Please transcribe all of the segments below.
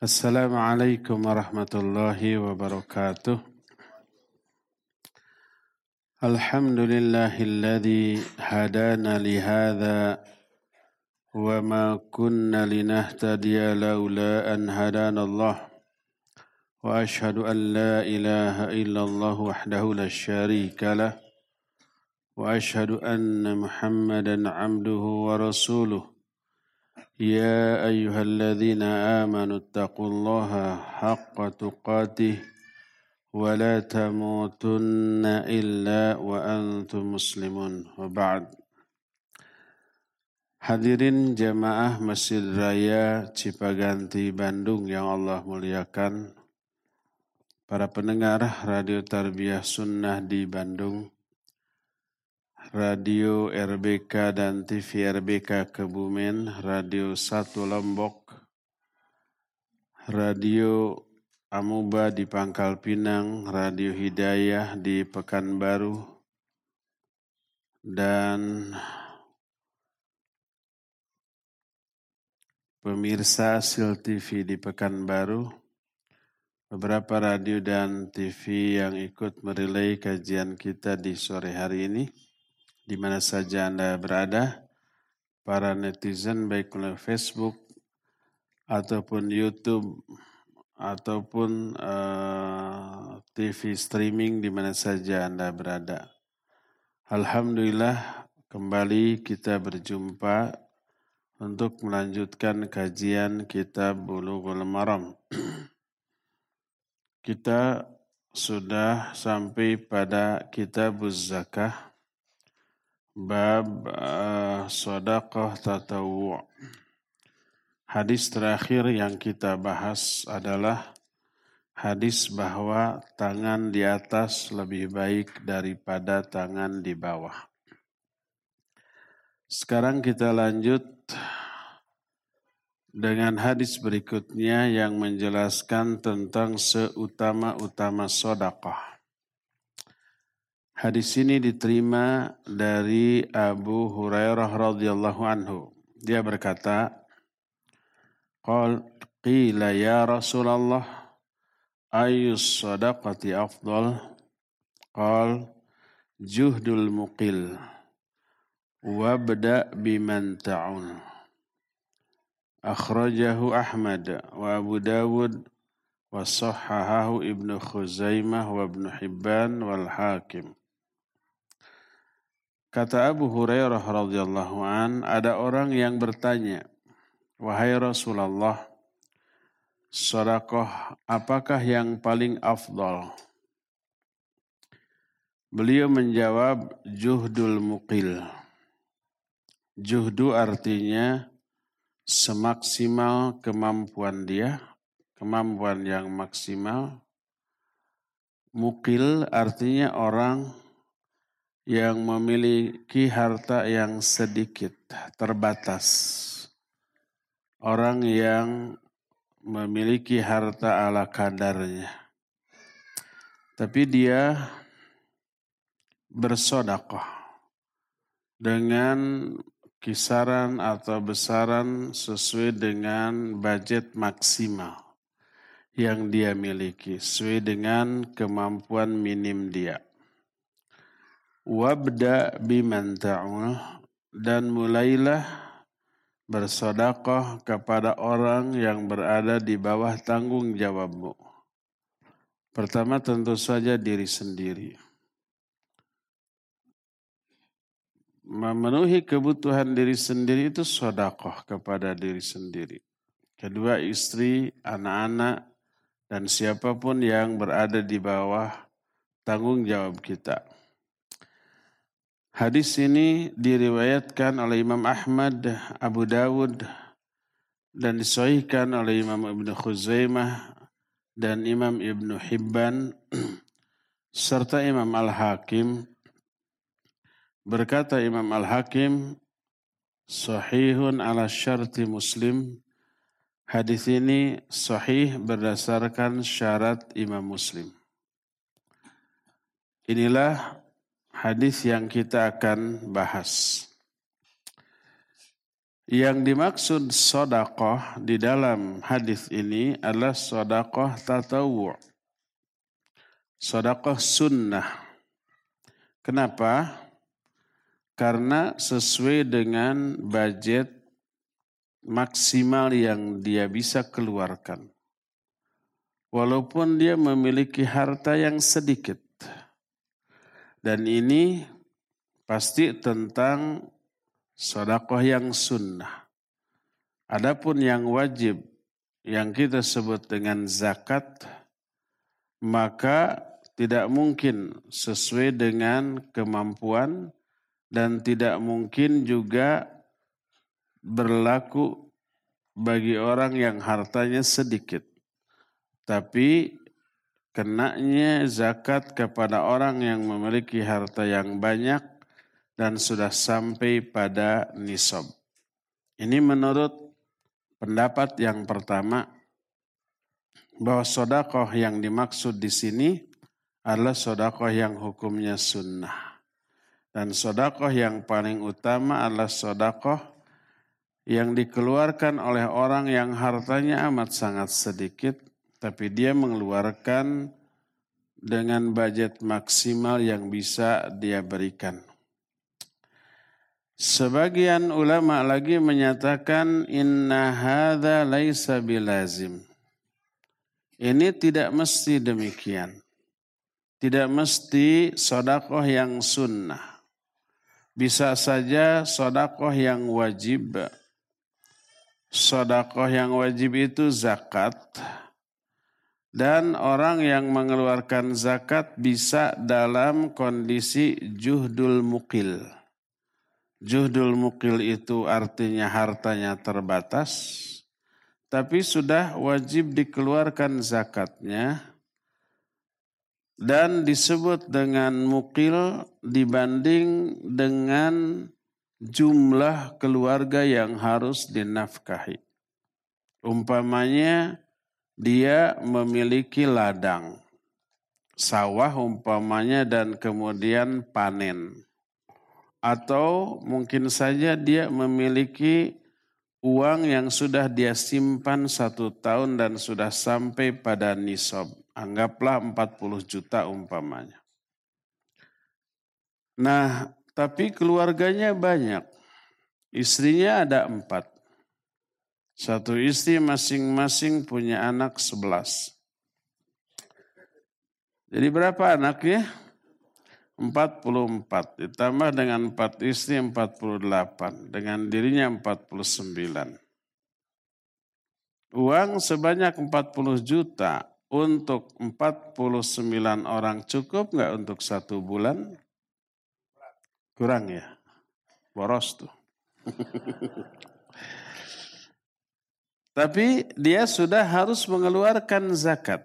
Assalamualaikum warahmatullahi wabarakatuh. Alhamdulillahilladzi hadana li wa ma kunna linahtadiya laula. Wa ashadu an la ilaha illallah wahdahu la syarika. Wa ashadu anna muhammadan amduhu wa rasuluh. يا أيها الذين آمنوا اتقوا الله حق تقاته ولا تموتن إلا وأنتم مسلمون وبعد Hadirin jamaah Masjid Raya Cipaganti Bandung yang Allah muliakan, para pendengar Radio Tarbiyah Sunnah di Bandung, Radio RBK dan TV RBK Kebumen, Radio Satu Lombok, Radio Amuba di Pangkal Pinang, Radio Hidayah di Pekanbaru, dan pemirsa Sil TV di Pekanbaru, beberapa radio dan TV yang ikut merelay kajian kita di sore hari ini di mana saja Anda berada, para netizen baik melalui Facebook ataupun YouTube ataupun uh, eh, TV streaming di mana saja Anda berada. Alhamdulillah kembali kita berjumpa untuk melanjutkan kajian kitab Bulughul Maram. kita sudah sampai pada kitab Zakah Bab uh, Sadaqah Tatawu' Hadis terakhir yang kita bahas adalah hadis bahwa tangan di atas lebih baik daripada tangan di bawah. Sekarang kita lanjut dengan hadis berikutnya yang menjelaskan tentang seutama-utama sodakah. Hadis ini diterima dari Abu Hurairah radhiyallahu anhu. Dia berkata, "Qal qila ya Rasulullah, ayus sadaqati afdal?" Qal juhdul muqil wabda biman ta'un. Akhrajahu Ahmad wa Abu Dawud wa sahahahu Ibnu Khuzaimah wa Ibnu Hibban wal Hakim. Kata Abu Hurairah radhiyallahu an, ada orang yang bertanya, "Wahai Rasulullah, sedekah apakah yang paling afdal?" Beliau menjawab, "Juhdul muqil." Juhdu artinya semaksimal kemampuan dia, kemampuan yang maksimal. Mukil artinya orang yang memiliki harta yang sedikit, terbatas. Orang yang memiliki harta ala kadarnya. Tapi dia bersodakoh dengan kisaran atau besaran sesuai dengan budget maksimal yang dia miliki, sesuai dengan kemampuan minim dia. Wabda biman dan mulailah bersodakoh kepada orang yang berada di bawah tanggung jawabmu. Pertama tentu saja diri sendiri. Memenuhi kebutuhan diri sendiri itu sodakoh kepada diri sendiri. Kedua istri, anak-anak, dan siapa pun yang berada di bawah tanggung jawab kita. Hadis ini diriwayatkan oleh Imam Ahmad, Abu Dawud, dan disahihkan oleh Imam Ibn Khuzaimah dan Imam Ibn Hibban serta Imam Al-Hakim. Berkata Imam Al-Hakim sahihun ala syarti muslim. Hadis ini sahih berdasarkan syarat Imam Muslim. Inilah hadis yang kita akan bahas. Yang dimaksud sodakoh di dalam hadis ini adalah sodakoh tatawu. Sodakoh sunnah. Kenapa? Karena sesuai dengan budget maksimal yang dia bisa keluarkan. Walaupun dia memiliki harta yang sedikit. Dan ini pasti tentang sodakoh yang sunnah. Adapun yang wajib yang kita sebut dengan zakat, maka tidak mungkin sesuai dengan kemampuan dan tidak mungkin juga berlaku bagi orang yang hartanya sedikit. Tapi kenanya zakat kepada orang yang memiliki harta yang banyak dan sudah sampai pada nisab. Ini menurut pendapat yang pertama bahwa sodakoh yang dimaksud di sini adalah sodakoh yang hukumnya sunnah. Dan sodakoh yang paling utama adalah sodakoh yang dikeluarkan oleh orang yang hartanya amat sangat sedikit, tapi dia mengeluarkan dengan budget maksimal yang bisa dia berikan. Sebagian ulama lagi menyatakan inna hadza laisa bilazim. Ini tidak mesti demikian. Tidak mesti sodakoh yang sunnah. Bisa saja sodakoh yang wajib. Sodakoh yang wajib itu zakat. Dan orang yang mengeluarkan zakat bisa dalam kondisi juhdul mukil Juhdul mukil itu artinya hartanya terbatas, tapi sudah wajib dikeluarkan zakatnya dan disebut dengan mukil dibanding dengan jumlah keluarga yang harus dinafkahi. Umpamanya dia memiliki ladang, sawah umpamanya dan kemudian panen atau mungkin saja dia memiliki uang yang sudah dia simpan satu tahun dan sudah sampai pada nisab. Anggaplah 40 juta umpamanya. Nah, tapi keluarganya banyak. Istrinya ada empat. Satu istri masing-masing punya anak sebelas. Jadi berapa anaknya? 44 ditambah dengan 4 istri 48 dengan dirinya 49. Uang sebanyak 40 juta untuk 49 orang cukup nggak untuk satu bulan? Kurang ya? Boros tuh. Tapi dia sudah harus mengeluarkan zakat.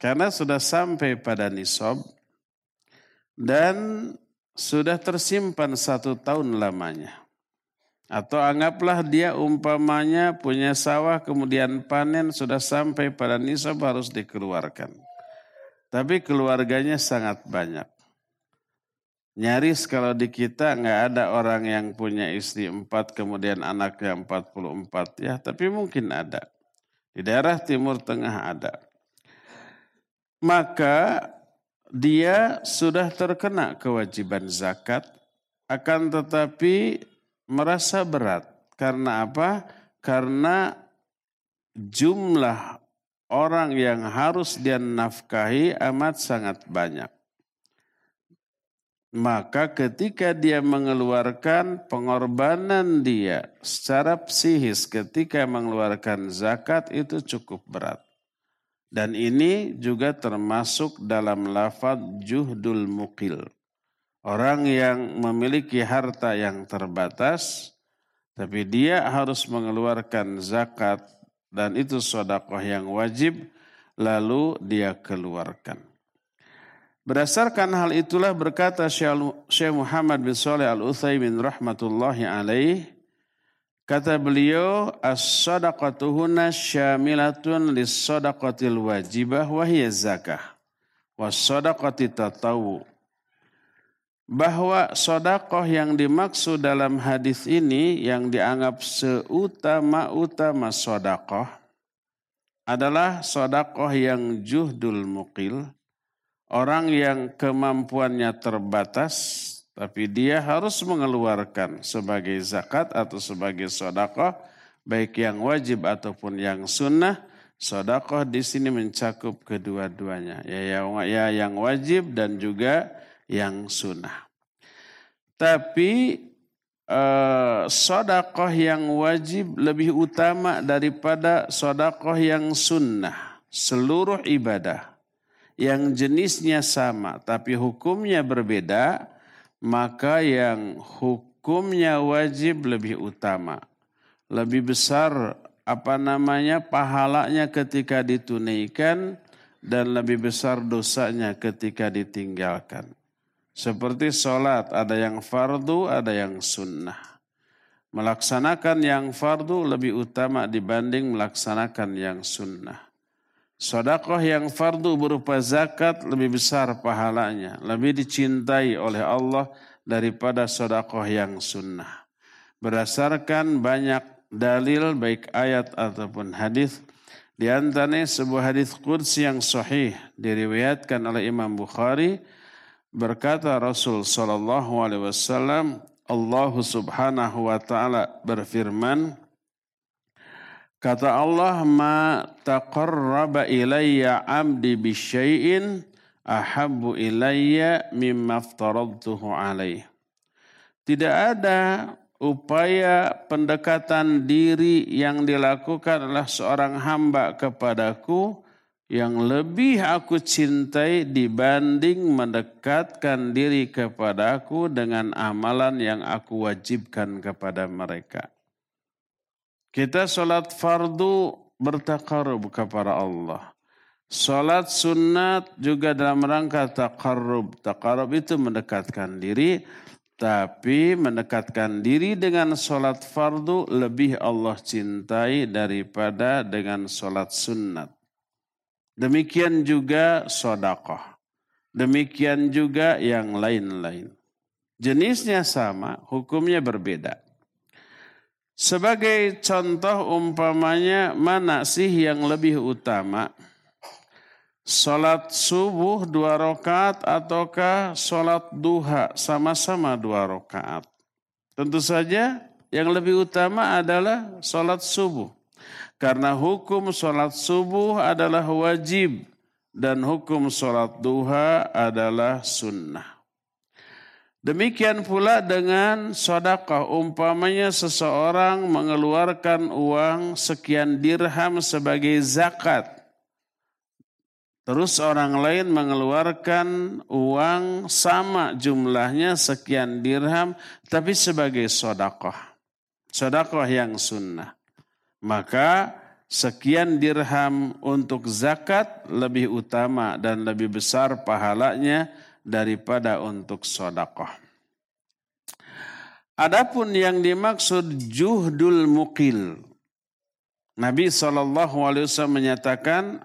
Karena sudah sampai pada nisab dan sudah tersimpan satu tahun lamanya. Atau anggaplah dia umpamanya punya sawah kemudian panen sudah sampai pada nisab harus dikeluarkan. Tapi keluarganya sangat banyak. Nyaris kalau di kita nggak ada orang yang punya istri empat kemudian anaknya empat puluh empat ya, tapi mungkin ada. Di daerah Timur Tengah ada. Maka dia sudah terkena kewajiban zakat, akan tetapi merasa berat. Karena apa? Karena jumlah orang yang harus dia nafkahi amat sangat banyak. Maka ketika dia mengeluarkan pengorbanan dia secara psikis ketika mengeluarkan zakat itu cukup berat. Dan ini juga termasuk dalam lafaz juhdul mukil. Orang yang memiliki harta yang terbatas, tapi dia harus mengeluarkan zakat dan itu sodakoh yang wajib, lalu dia keluarkan. Berdasarkan hal itulah berkata Syekh Muhammad bin Saleh Al-Utsaimin rahmatullahi alaih, Kata beliau, as-sadaqatu huna syamilatun lis-sadaqatil wajibah wa hiya zakah. Was-sadaqati tatawu. bahwa sodakoh yang dimaksud dalam hadis ini yang dianggap seutama-utama sodakoh adalah sodakoh yang juhdul mukil, orang yang kemampuannya terbatas, tapi dia harus mengeluarkan sebagai zakat atau sebagai sodakoh, baik yang wajib ataupun yang sunnah, sodakoh di sini mencakup kedua-duanya, ya, ya, ya yang wajib dan juga yang sunnah. Tapi eh, sodakoh yang wajib lebih utama daripada sodakoh yang sunnah. Seluruh ibadah yang jenisnya sama tapi hukumnya berbeda, maka yang hukumnya wajib lebih utama. Lebih besar apa namanya pahalanya ketika ditunaikan dan lebih besar dosanya ketika ditinggalkan. Seperti sholat, ada yang fardu, ada yang sunnah. Melaksanakan yang fardu lebih utama dibanding melaksanakan yang sunnah. Sodakoh yang fardu berupa zakat lebih besar pahalanya. Lebih dicintai oleh Allah daripada sodakoh yang sunnah. Berdasarkan banyak dalil baik ayat ataupun hadis di antaranya sebuah hadis qudsi yang sahih diriwayatkan oleh Imam Bukhari Berkata Rasul sallallahu alaihi wasallam, Allah Subhanahu wa taala berfirman, kata Allah, "Ma taqarraba ilayya 'abdi bisyai'in ahabbu ilayya mimma aftaradtuhu alaih." Tidak ada upaya pendekatan diri yang dilakukan oleh seorang hamba kepadaku yang lebih aku cintai dibanding mendekatkan diri kepadaku dengan amalan yang aku wajibkan kepada mereka. Kita sholat fardu bertakarub kepada Allah. Sholat sunat juga dalam rangka takarub. Takarub itu mendekatkan diri. Tapi mendekatkan diri dengan sholat fardu lebih Allah cintai daripada dengan sholat sunat. Demikian juga sodakoh. Demikian juga yang lain-lain. Jenisnya sama, hukumnya berbeda. Sebagai contoh umpamanya mana sih yang lebih utama? Salat subuh dua rakaat ataukah salat duha sama-sama dua rakaat? Tentu saja yang lebih utama adalah salat subuh. Karena hukum sholat subuh adalah wajib dan hukum sholat duha adalah sunnah. Demikian pula dengan sodakah umpamanya seseorang mengeluarkan uang sekian dirham sebagai zakat. Terus orang lain mengeluarkan uang sama jumlahnya sekian dirham tapi sebagai sodakoh. Sodakoh yang sunnah. Maka sekian dirham untuk zakat lebih utama dan lebih besar pahalanya daripada untuk sodakoh. Adapun yang dimaksud juhdul mukil. Nabi SAW menyatakan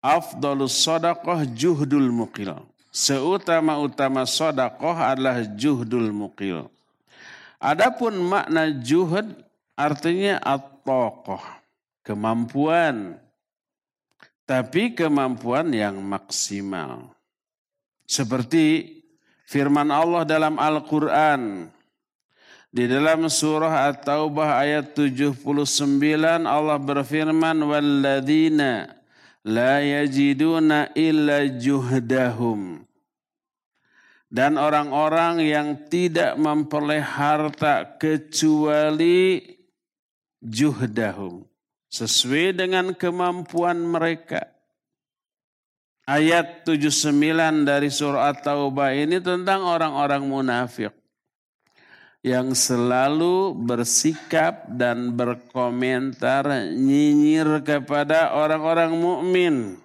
afdalus sodakoh juhdul mukil. Seutama-utama sodakoh adalah juhdul mukil. Adapun makna juhud artinya at-tokoh, kemampuan. Tapi kemampuan yang maksimal. Seperti firman Allah dalam Al-Quran. Di dalam surah At-Taubah ayat 79 Allah berfirman walladzina la yajiduna illa juhdahum dan orang-orang yang tidak memperoleh harta kecuali juhdahum. Sesuai dengan kemampuan mereka. Ayat 79 dari surah At-Taubah ini tentang orang-orang munafik. Yang selalu bersikap dan berkomentar nyinyir kepada orang-orang mukmin.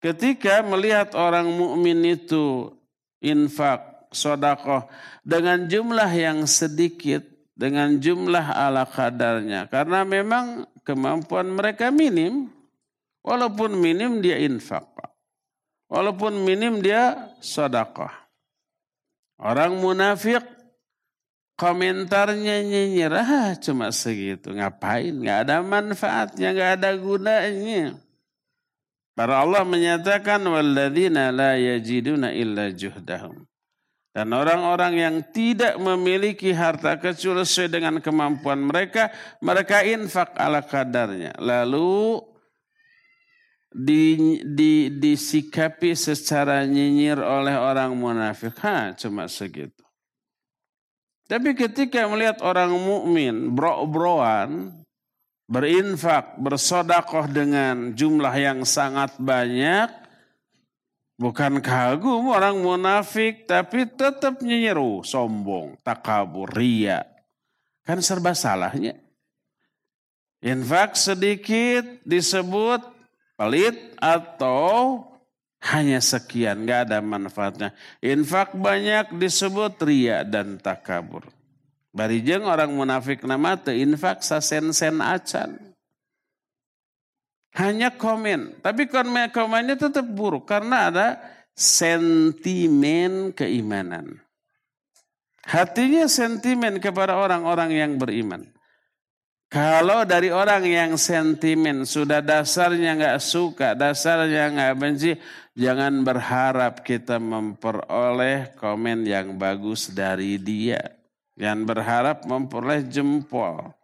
Ketika melihat orang mukmin itu infak, sodakoh dengan jumlah yang sedikit, dengan jumlah ala kadarnya. Karena memang kemampuan mereka minim. Walaupun minim dia infak. Walaupun minim dia sodakoh. Orang munafik komentarnya nyinyir, ah cuma segitu, ngapain, nggak ada manfaatnya, nggak ada gunanya. Para Allah menyatakan, walladzina la yajiduna illa juhdahum. Dan orang-orang yang tidak memiliki harta kecuali sesuai dengan kemampuan mereka, mereka infak ala kadarnya. Lalu di, di, disikapi secara nyinyir oleh orang munafik. Ha, cuma segitu. Tapi ketika melihat orang mukmin bro-broan, berinfak, bersodakoh dengan jumlah yang sangat banyak, Bukan kagum orang munafik, tapi tetap nyenyeru, sombong, takabur, ria. Kan serba salahnya. Infak sedikit disebut pelit atau hanya sekian, gak ada manfaatnya. Infak banyak disebut ria dan takabur. Barijeng orang munafik nama te infak sasen-sen acan. Hanya komen. Tapi komen komennya tetap buruk karena ada sentimen keimanan. Hatinya sentimen kepada orang-orang yang beriman. Kalau dari orang yang sentimen sudah dasarnya nggak suka, dasarnya nggak benci, jangan berharap kita memperoleh komen yang bagus dari dia. Jangan berharap memperoleh jempol,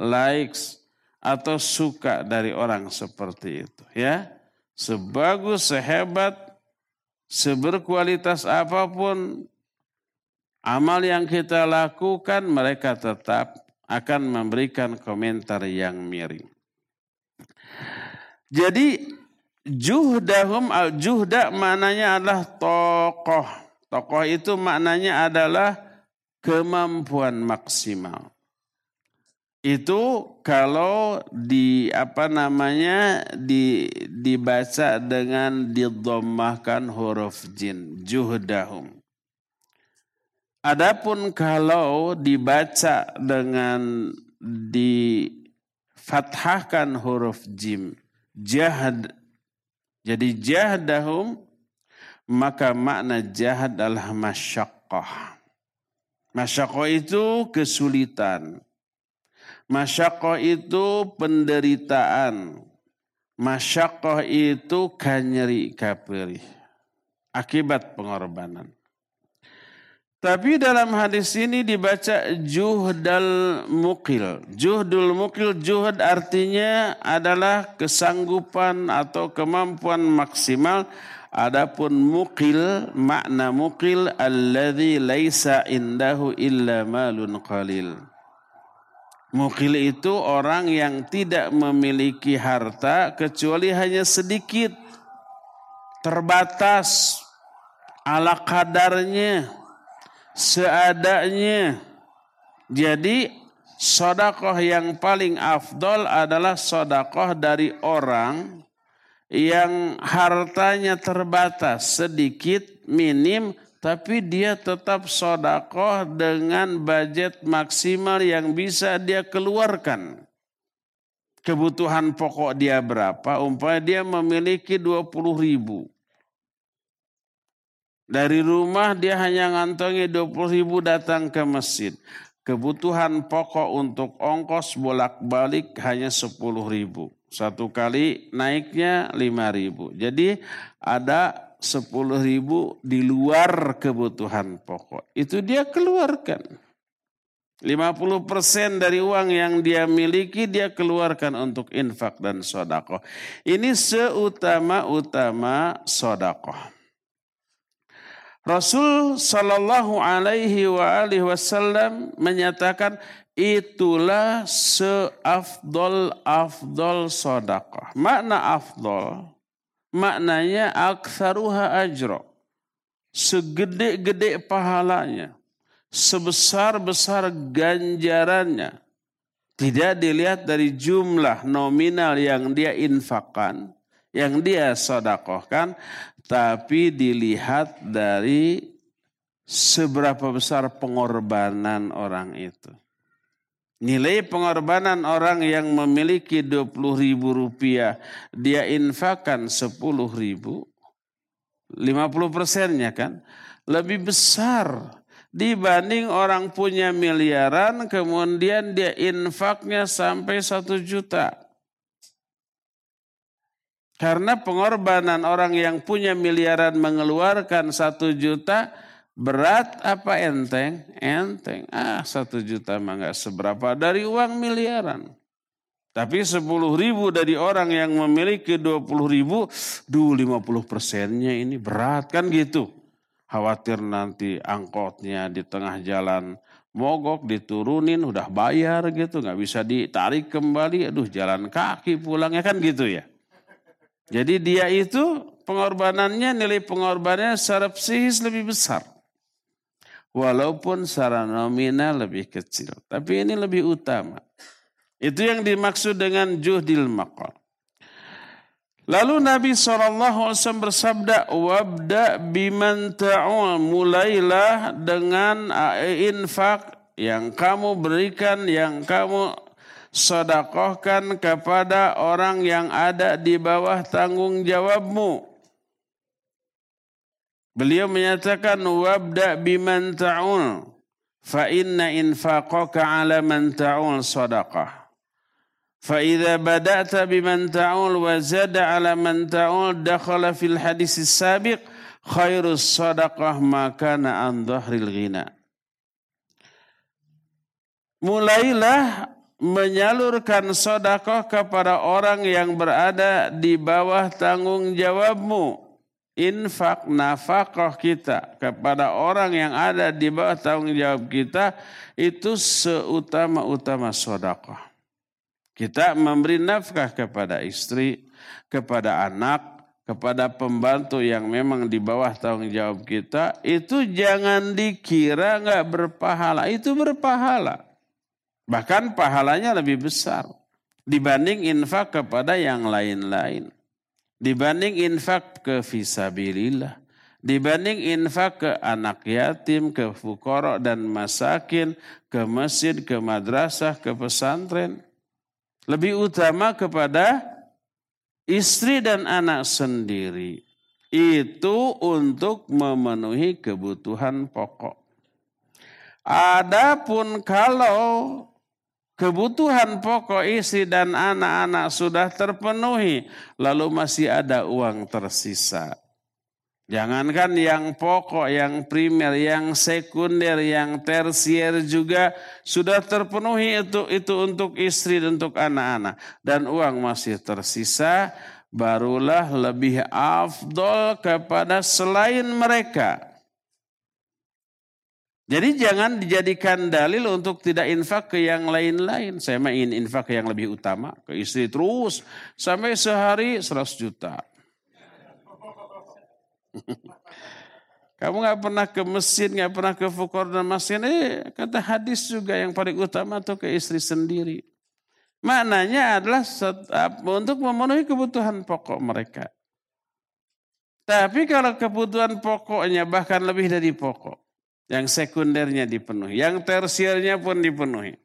likes, atau suka dari orang seperti itu ya sebagus sehebat seberkualitas apa pun amal yang kita lakukan mereka tetap akan memberikan komentar yang miring. Jadi juhdahum al juhda maknanya adalah tokoh. Tokoh itu maknanya adalah kemampuan maksimal. Itu kalau di apa namanya di dibaca dengan didomahkan huruf jin juhdahum. Adapun kalau dibaca dengan difathahkan huruf jim jahad jadi jahdahum maka makna jahad adalah masyaqqah. Masyaqqah itu kesulitan Masyakoh itu penderitaan. Masyakoh itu kanyeri kaperi. Akibat pengorbanan. Tapi dalam hadis ini dibaca juhdal mukil. Juhdul mukil, juhd artinya adalah kesanggupan atau kemampuan maksimal. Adapun mukil, makna mukil alladhi laisa indahu illa malun qalil Mukil itu orang yang tidak memiliki harta kecuali hanya sedikit, terbatas, ala kadarnya, seadanya. Jadi sodakoh yang paling afdol adalah sodakoh dari orang yang hartanya terbatas, sedikit, minim, tapi dia tetap sodakoh dengan budget maksimal yang bisa dia keluarkan. Kebutuhan pokok dia berapa? Umpamanya dia memiliki 20 ribu. Dari rumah dia hanya ngantongi 20 ribu datang ke masjid. Kebutuhan pokok untuk ongkos bolak-balik hanya 10 ribu. Satu kali naiknya 5 ribu. Jadi ada sepuluh ribu di luar kebutuhan pokok. Itu dia keluarkan. 50 persen dari uang yang dia miliki dia keluarkan untuk infak dan sodakoh. Ini seutama-utama sodakoh. Rasul Shallallahu Alaihi Wasallam menyatakan itulah seafdol afdol sodakoh. Makna afdol maknanya aktsaruha ajro. Segede-gede pahalanya. Sebesar-besar ganjarannya. Tidak dilihat dari jumlah nominal yang dia infakkan, yang dia sodakohkan, tapi dilihat dari seberapa besar pengorbanan orang itu. Nilai pengorbanan orang yang memiliki 20 ribu rupiah, dia infakkan 10 ribu, 50 persennya kan. lebih besar dibanding orang punya miliaran kemudian dia infaknya sampai satu juta. Karena pengorbanan orang yang punya miliaran mengeluarkan satu juta berat apa enteng? Enteng. Ah satu juta mah nggak seberapa dari uang miliaran. Tapi 10 ribu dari orang yang memiliki 20 ribu, duh 50 persennya ini berat kan gitu. Khawatir nanti angkotnya di tengah jalan mogok diturunin udah bayar gitu nggak bisa ditarik kembali aduh jalan kaki pulangnya kan gitu ya jadi dia itu pengorbanannya nilai pengorbanannya secara psikis lebih besar. Walaupun secara nominal lebih kecil. Tapi ini lebih utama. Itu yang dimaksud dengan juhdil maqal. Lalu Nabi SAW bersabda, Wabda biman ta'ul, mulailah dengan infak yang kamu berikan, yang kamu sodakohkan kepada orang yang ada di bawah tanggung jawabmu. Beliau menyatakan wabda biman ta'ul fa inna infaqaka ala man ta'ul sadaqah. Fa idza bada'ta biman ta'ul wa zada ala man ta'ul dakhala fil hadis sabiq khairus sadaqah ma kana an dhahril ghina. Mulailah menyalurkan sodakoh kepada orang yang berada di bawah tanggung jawabmu. Infak nafkah kita kepada orang yang ada di bawah tanggung jawab kita itu seutama-utama sodakoh. Kita memberi nafkah kepada istri, kepada anak, kepada pembantu yang memang di bawah tanggung jawab kita, itu jangan dikira nggak berpahala. Itu berpahala. Bahkan pahalanya lebih besar dibanding infak kepada yang lain-lain. Dibanding infak ke visabilillah. Dibanding infak ke anak yatim, ke fukorok dan masakin, ke masjid, ke madrasah, ke pesantren lebih utama kepada istri dan anak sendiri. Itu untuk memenuhi kebutuhan pokok. Adapun kalau kebutuhan pokok istri dan anak-anak sudah terpenuhi, lalu masih ada uang tersisa. Jangankan yang pokok, yang primer, yang sekunder, yang tersier juga sudah terpenuhi itu itu untuk istri dan untuk anak-anak dan uang masih tersisa barulah lebih afdol kepada selain mereka. Jadi jangan dijadikan dalil untuk tidak infak ke yang lain-lain. Saya main infak ke yang lebih utama, ke istri terus sampai sehari 100 juta. Kamu nggak pernah ke mesin, nggak pernah ke fukor dan mesin. Eh, kata hadis juga yang paling utama tuh ke istri sendiri. Maknanya adalah untuk memenuhi kebutuhan pokok mereka. Tapi kalau kebutuhan pokoknya bahkan lebih dari pokok. Yang sekundernya dipenuhi. Yang tersiernya pun dipenuhi.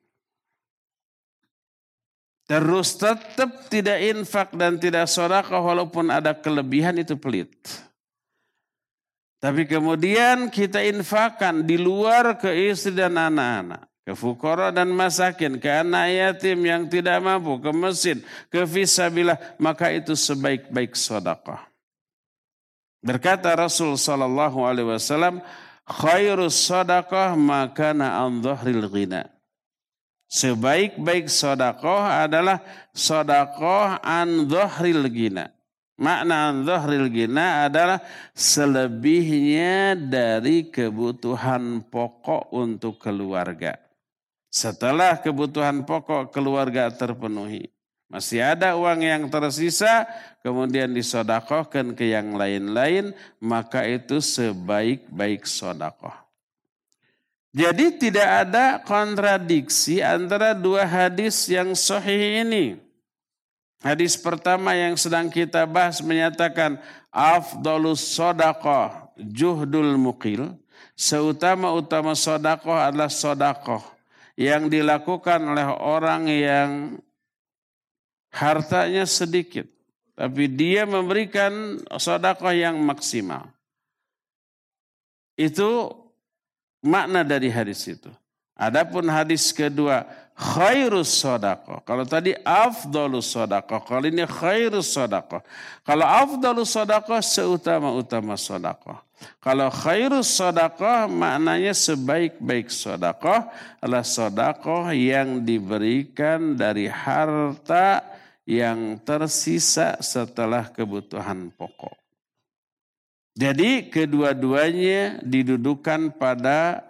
Terus tetap tidak infak dan tidak sodakah walaupun ada kelebihan itu pelit. Tapi kemudian kita infakkan di luar ke istri dan anak-anak. Ke fukara dan masakin, ke anak yatim yang tidak mampu, ke mesin, ke visabilah. Maka itu sebaik-baik sodakah. Berkata Rasul Sallallahu Alaihi Wasallam, khairus sodakah makana an dhahril ghina. Sebaik-baik sodakoh adalah sodakoh an dhahril ghina Makna dhahril gina adalah selebihnya dari kebutuhan pokok untuk keluarga. Setelah kebutuhan pokok keluarga terpenuhi. Masih ada uang yang tersisa, kemudian disodakohkan ke yang lain-lain, maka itu sebaik-baik sodakoh. Jadi tidak ada kontradiksi antara dua hadis yang sahih ini. Hadis pertama yang sedang kita bahas menyatakan afdolus sodakoh juhdul mukil. Seutama-utama sodakoh adalah sodakoh yang dilakukan oleh orang yang hartanya sedikit. Tapi dia memberikan sodakoh yang maksimal. Itu makna dari hadis itu. Adapun hadis kedua, khairus sodako. Kalau tadi afdolus sodako. Kalau ini khairus sodako. Kalau afdolus sodako, seutama-utama sodako. Kalau khairus sodako, maknanya sebaik-baik sodako adalah sodako yang diberikan dari harta yang tersisa setelah kebutuhan pokok. Jadi kedua-duanya didudukan pada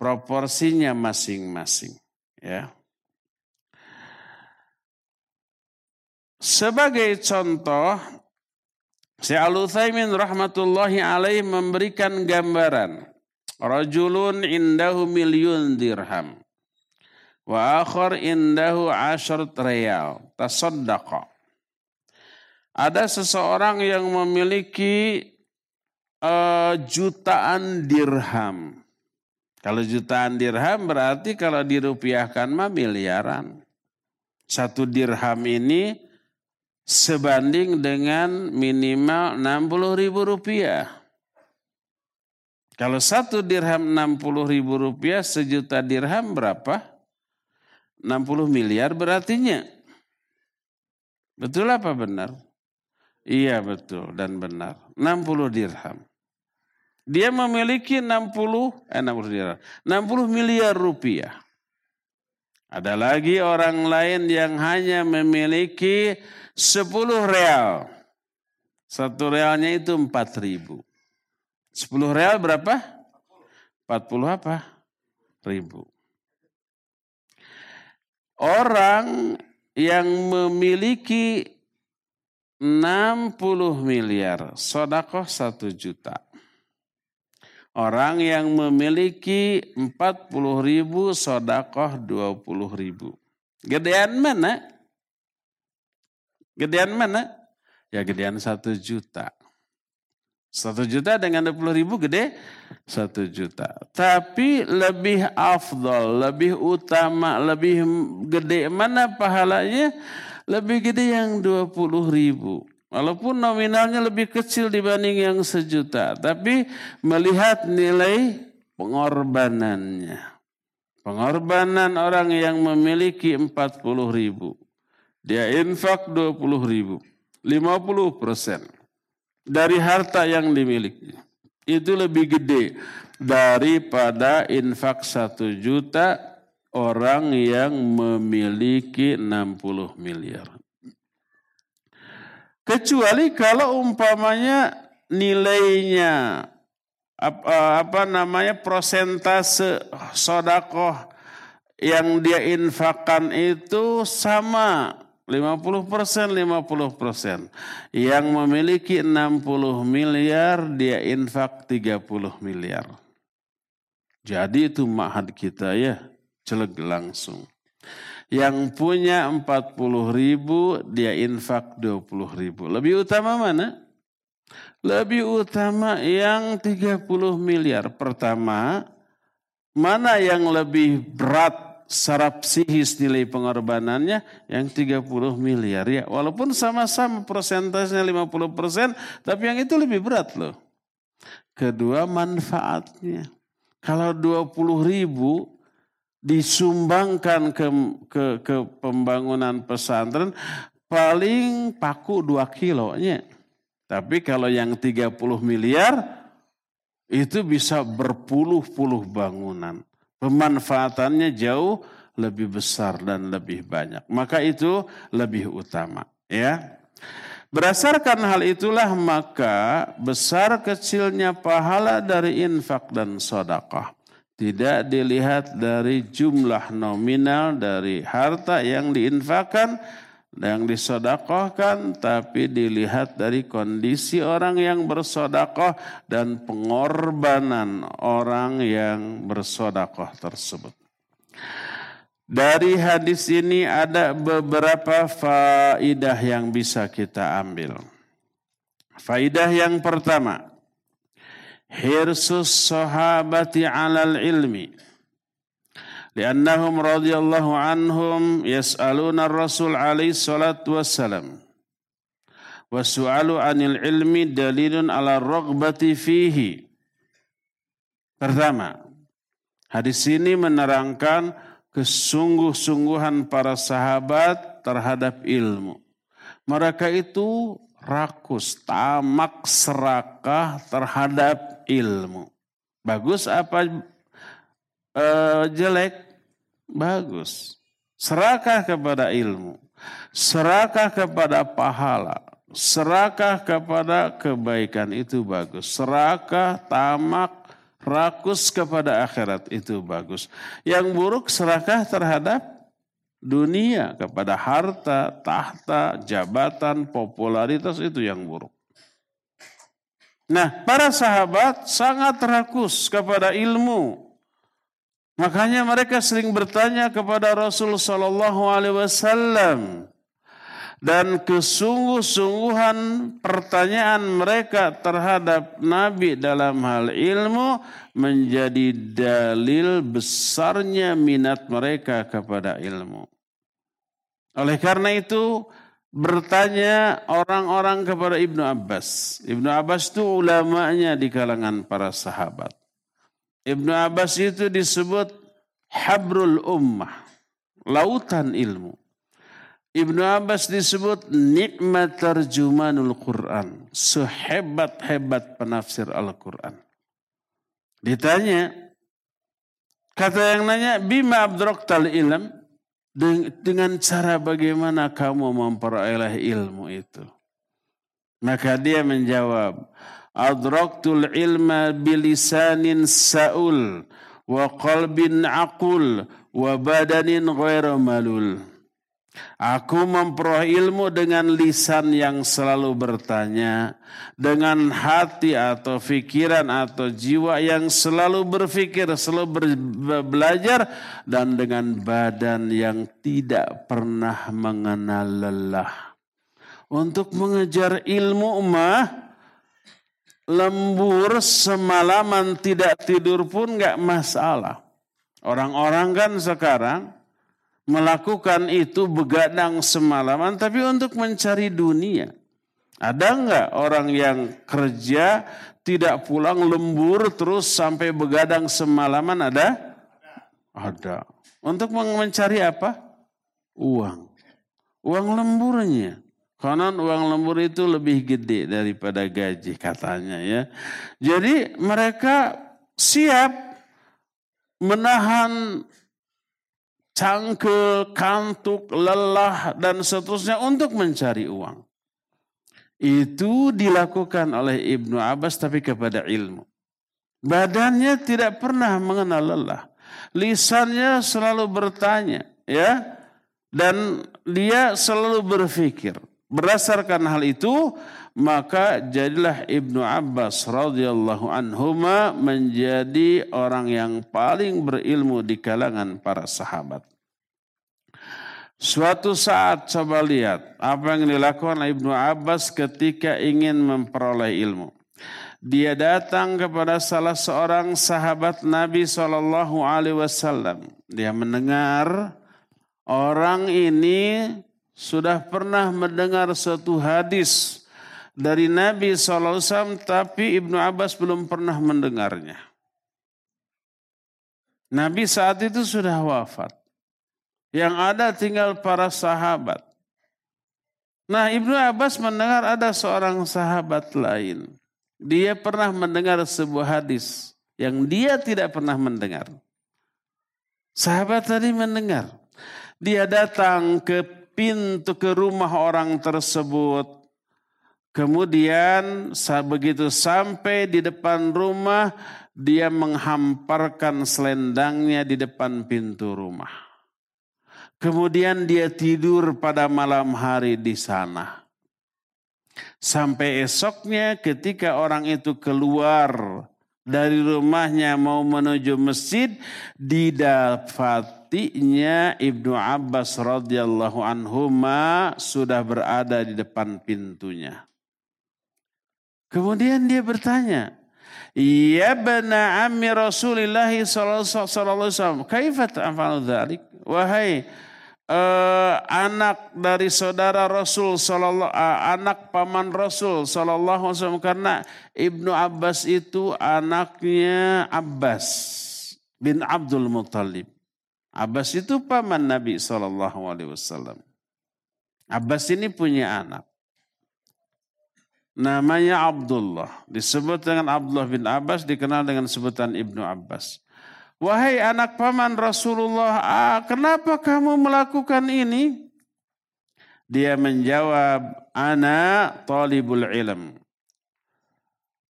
proporsinya masing-masing ya. Sebagai contoh Syekh Al-Utsaimin rahmatullahi alaih memberikan gambaran rajulun indahu milyun dirham wa akhar indahu asharat riyal tasaddaqa ada seseorang yang memiliki uh, jutaan dirham kalau jutaan dirham berarti kalau dirupiahkan mah miliaran. Satu dirham ini sebanding dengan minimal 60 ribu rupiah. Kalau satu dirham 60 ribu rupiah, sejuta dirham berapa? 60 miliar berartinya. Betul apa benar? Iya betul dan benar. 60 dirham. Dia memiliki 60 eh 60 miliar, 60 miliar rupiah. Ada lagi orang lain yang hanya memiliki 10 real. Satu realnya itu 4 ribu. 10 real berapa? 40 apa? Ribu. Orang yang memiliki 60 miliar, sodakoh 1 juta. Orang yang memiliki 40 ribu, sodakoh 20 ribu. Gedean mana? Gedean mana? Ya gedean satu juta. Satu juta dengan 20 ribu gede satu juta. Tapi lebih afdol, lebih utama, lebih gede mana pahalanya? Lebih gede yang 20 ribu. Walaupun nominalnya lebih kecil dibanding yang sejuta. Tapi melihat nilai pengorbanannya. Pengorbanan orang yang memiliki 40 ribu. Dia infak 20 ribu. 50 persen. Dari harta yang dimiliki. Itu lebih gede daripada infak satu juta orang yang memiliki 60 miliar. Kecuali kalau umpamanya nilainya apa, apa namanya prosentase sodakoh yang dia infakkan itu sama 50 persen, 50 persen. Yang memiliki 60 miliar, dia infak 30 miliar. Jadi itu mahad kita ya, celeg langsung. Yang punya 40 ribu, dia infak 20 ribu. Lebih utama mana? Lebih utama yang 30 miliar. Pertama, mana yang lebih berat secara psikis nilai pengorbanannya yang 30 miliar ya. Walaupun sama-sama persentasenya 50 persen, tapi yang itu lebih berat loh. Kedua manfaatnya. Kalau 20 ribu disumbangkan ke, ke, ke pembangunan pesantren paling paku dua kilonya. Tapi kalau yang 30 miliar itu bisa berpuluh-puluh bangunan. Pemanfaatannya jauh lebih besar dan lebih banyak. Maka itu lebih utama. Ya, Berdasarkan hal itulah maka besar kecilnya pahala dari infak dan sodakah tidak dilihat dari jumlah nominal dari harta yang diinfakkan yang disodakohkan tapi dilihat dari kondisi orang yang bersodakoh dan pengorbanan orang yang bersodakoh tersebut. Dari hadis ini ada beberapa faidah yang bisa kita ambil. Faidah yang pertama, hirsus sahabati alal ilmi لأنهم رضي الله عنهم يسألون الرسول عليه الصلاة والسلام والسؤال عن العلم دليل على الرغبة فيه Pertama, hadis ini menerangkan kesungguh-sungguhan para sahabat terhadap ilmu. Mereka itu rakus, tamak, serakah terhadap ilmu. Bagus apa e, jelek? Bagus. Serakah kepada ilmu. Serakah kepada pahala. Serakah kepada kebaikan itu bagus. Serakah, tamak, rakus kepada akhirat itu bagus. Yang buruk serakah terhadap dunia, kepada harta, tahta, jabatan, popularitas itu yang buruk. Nah, para sahabat sangat rakus kepada ilmu. Makanya mereka sering bertanya kepada Rasul Sallallahu Alaihi Wasallam, dan kesungguh-sungguhan pertanyaan mereka terhadap Nabi dalam hal ilmu menjadi dalil besarnya minat mereka kepada ilmu. Oleh karena itu bertanya orang-orang kepada Ibnu Abbas. Ibnu Abbas itu ulamanya di kalangan para sahabat. Ibnu Abbas itu disebut habrul ummah, lautan ilmu. Ibnu Abbas disebut nikmat terjumanul Quran. Sehebat-hebat penafsir Al-Quran. Ditanya, kata yang nanya, bima abdroktal ilm, dengan cara bagaimana kamu memperoleh ilmu itu. Maka dia menjawab, adroktul ilma bilisanin sa'ul, wa qalbin aqul, wa badanin ghairu malul. Aku memperoleh ilmu dengan lisan yang selalu bertanya, dengan hati atau pikiran atau jiwa yang selalu berpikir, selalu ber belajar, dan dengan badan yang tidak pernah mengenal lelah. Untuk mengejar ilmu mah, lembur semalaman tidak tidur pun nggak masalah. Orang-orang kan sekarang melakukan itu begadang semalaman tapi untuk mencari dunia. Ada enggak orang yang kerja tidak pulang lembur terus sampai begadang semalaman ada? Ada. Untuk mencari apa? Uang. Uang lemburnya. Konon uang lembur itu lebih gede daripada gaji katanya ya. Jadi mereka siap menahan cangkel, kantuk, lelah, dan seterusnya untuk mencari uang. Itu dilakukan oleh Ibnu Abbas tapi kepada ilmu. Badannya tidak pernah mengenal lelah. Lisannya selalu bertanya, ya. Dan dia selalu berpikir. Berdasarkan hal itu, maka jadilah Ibnu Abbas radhiyallahu anhuma menjadi orang yang paling berilmu di kalangan para sahabat. Suatu saat coba lihat apa yang dilakukan Ibnu Abbas ketika ingin memperoleh ilmu. Dia datang kepada salah seorang sahabat Nabi Wasallam. Dia mendengar orang ini sudah pernah mendengar suatu hadis dari Nabi SAW tapi Ibnu Abbas belum pernah mendengarnya. Nabi saat itu sudah wafat. Yang ada tinggal para sahabat. Nah Ibnu Abbas mendengar ada seorang sahabat lain. Dia pernah mendengar sebuah hadis yang dia tidak pernah mendengar. Sahabat tadi mendengar. Dia datang ke pintu ke rumah orang tersebut. Kemudian begitu sampai di depan rumah, dia menghamparkan selendangnya di depan pintu rumah. Kemudian dia tidur pada malam hari di sana. Sampai esoknya ketika orang itu keluar dari rumahnya mau menuju masjid didapatinya Ibnu Abbas radhiyallahu anhu sudah berada di depan pintunya. Kemudian dia bertanya, Ya bana ammi Rasulullah sallallahu alaihi wasallam, kaifa ta'falu dzalik? Wahai uh, anak dari saudara Rasul sallallahu uh, anak paman Rasul sallallahu alaihi wasallam karena Ibnu Abbas itu anaknya Abbas bin Abdul Muthalib. Abbas itu paman Nabi sallallahu alaihi wasallam. Abbas ini punya anak. Namanya Abdullah. Disebut dengan Abdullah bin Abbas, dikenal dengan sebutan Ibnu Abbas. Wahai anak paman Rasulullah, ah, kenapa kamu melakukan ini? Dia menjawab, Ana talibul ilm.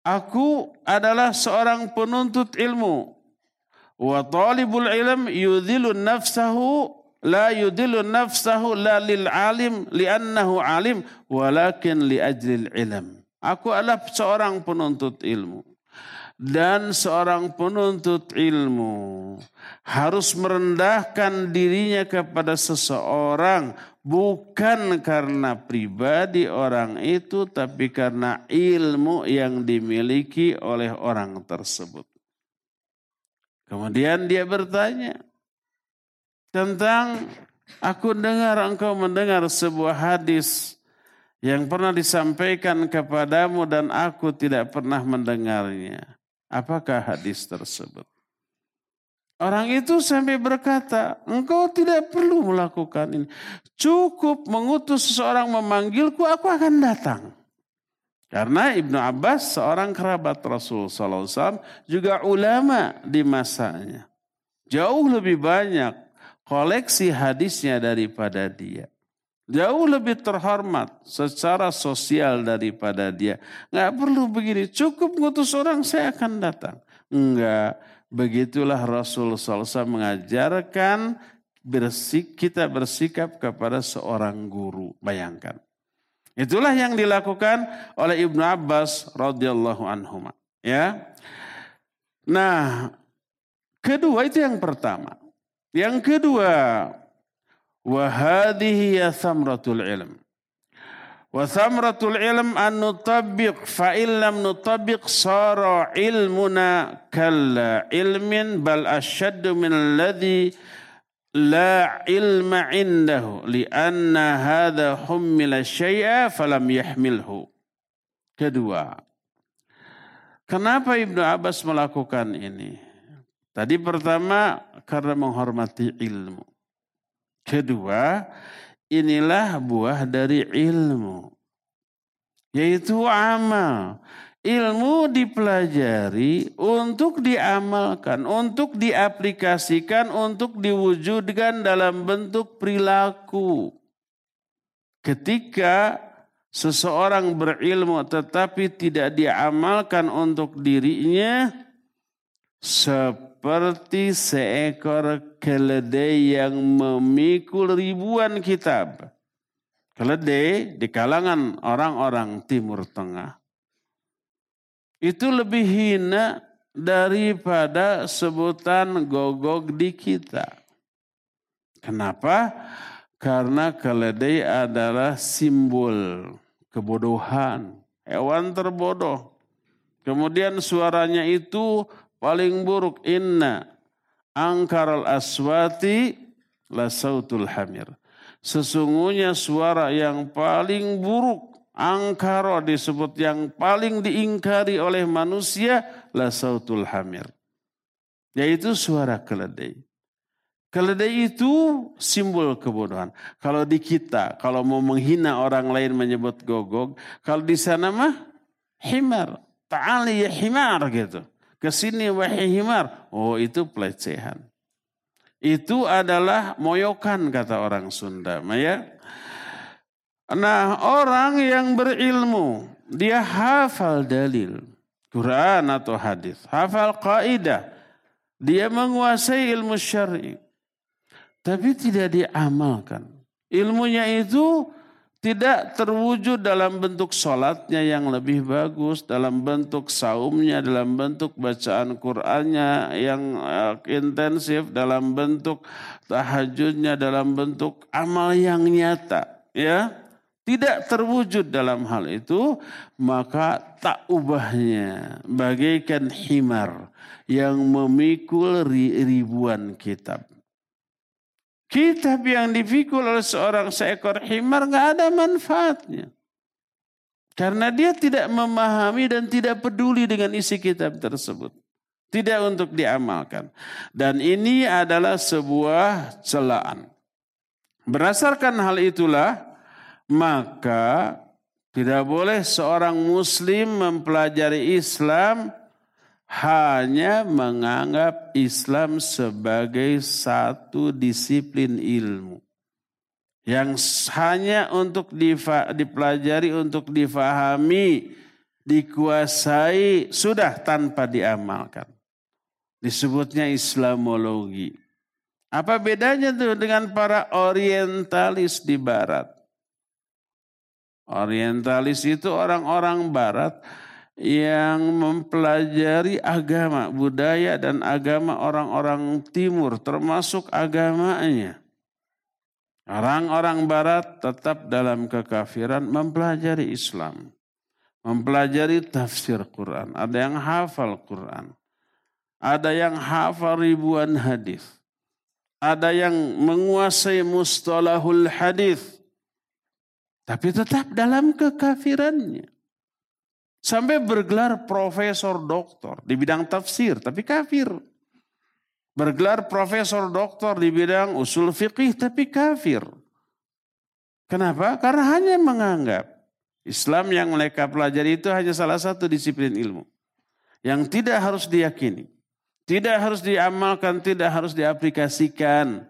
Aku adalah seorang penuntut ilmu. Wa talibul ilm yudhilu nafsahu la yudhilu nafsahu la lil alim li'annahu alim walakin li ajlil ilm. Aku adalah seorang penuntut ilmu dan seorang penuntut ilmu harus merendahkan dirinya kepada seseorang bukan karena pribadi orang itu tapi karena ilmu yang dimiliki oleh orang tersebut. Kemudian dia bertanya tentang aku dengar engkau mendengar sebuah hadis yang pernah disampaikan kepadamu dan aku tidak pernah mendengarnya. Apakah hadis tersebut? Orang itu sampai berkata, engkau tidak perlu melakukan ini. Cukup mengutus seseorang memanggilku, aku akan datang. Karena Ibnu Abbas seorang kerabat Rasul SAW juga ulama di masanya. Jauh lebih banyak koleksi hadisnya daripada dia. Jauh lebih terhormat secara sosial daripada dia. Nggak perlu begini, cukup ngutus orang saya akan datang. Enggak, begitulah Rasul SAW mengajarkan bersik, kita bersikap kepada seorang guru. Bayangkan. Itulah yang dilakukan oleh Ibnu Abbas radhiyallahu anhu. Ya. Nah, kedua itu yang pertama. Yang kedua, وهذه هي ثمرة العلم وثمرة العلم أن نطبق فإن لم نطبق صار علمنا كالعلم بل أشد من الذي لا علم عنده لأن هذا حمل الشيء فلم يحمله kedua kenapa Ibnu Abbas melakukan ini tadi pertama karena menghormati ilmu Kedua, inilah buah dari ilmu. Yaitu amal. Ilmu dipelajari untuk diamalkan, untuk diaplikasikan, untuk diwujudkan dalam bentuk perilaku. Ketika seseorang berilmu tetapi tidak diamalkan untuk dirinya, seperti seekor keledai yang memikul ribuan kitab. Keledai di kalangan orang-orang Timur Tengah. Itu lebih hina daripada sebutan gogog di kita. Kenapa? Karena keledai adalah simbol kebodohan. Hewan terbodoh. Kemudian suaranya itu Paling buruk inna angkaral aswati la sautul hamir. Sesungguhnya suara yang paling buruk angkaro disebut yang paling diingkari oleh manusia la sautul hamir. Yaitu suara keledai. Keledai itu simbol kebodohan. Kalau di kita, kalau mau menghina orang lain menyebut gogog, kalau di sana mah himar. Ta'ali ya himar gitu ke sini wahai himar. Oh itu pelecehan. Itu adalah moyokan kata orang Sunda. Ya. Nah orang yang berilmu. Dia hafal dalil. Quran atau hadis. Hafal kaidah. Dia menguasai ilmu syar'i. Tapi tidak diamalkan. Ilmunya itu tidak terwujud dalam bentuk sholatnya yang lebih bagus, dalam bentuk saumnya, dalam bentuk bacaan Qur'annya yang eh, intensif, dalam bentuk tahajudnya, dalam bentuk amal yang nyata. Ya, tidak terwujud dalam hal itu, maka tak ubahnya bagaikan himar yang memikul ribuan kitab. Kitab yang dipikul oleh seorang seekor himar nggak ada manfaatnya. Karena dia tidak memahami dan tidak peduli dengan isi kitab tersebut. Tidak untuk diamalkan. Dan ini adalah sebuah celaan. Berdasarkan hal itulah, maka tidak boleh seorang muslim mempelajari Islam hanya menganggap Islam sebagai satu disiplin ilmu yang hanya untuk dipelajari, untuk difahami, dikuasai, sudah tanpa diamalkan. Disebutnya Islamologi. Apa bedanya tuh dengan para orientalis di barat? Orientalis itu orang-orang barat yang mempelajari agama, budaya dan agama orang-orang timur termasuk agamanya. Orang-orang barat tetap dalam kekafiran mempelajari Islam. Mempelajari tafsir Quran. Ada yang hafal Quran. Ada yang hafal ribuan hadis. Ada yang menguasai mustalahul hadis. Tapi tetap dalam kekafirannya. Sampai bergelar profesor doktor di bidang tafsir. Tapi kafir bergelar profesor doktor di bidang usul fikih tapi kafir. Kenapa? Karena hanya menganggap Islam yang mereka pelajari itu hanya salah satu disiplin ilmu. Yang tidak harus diyakini. Tidak harus diamalkan, tidak harus diaplikasikan.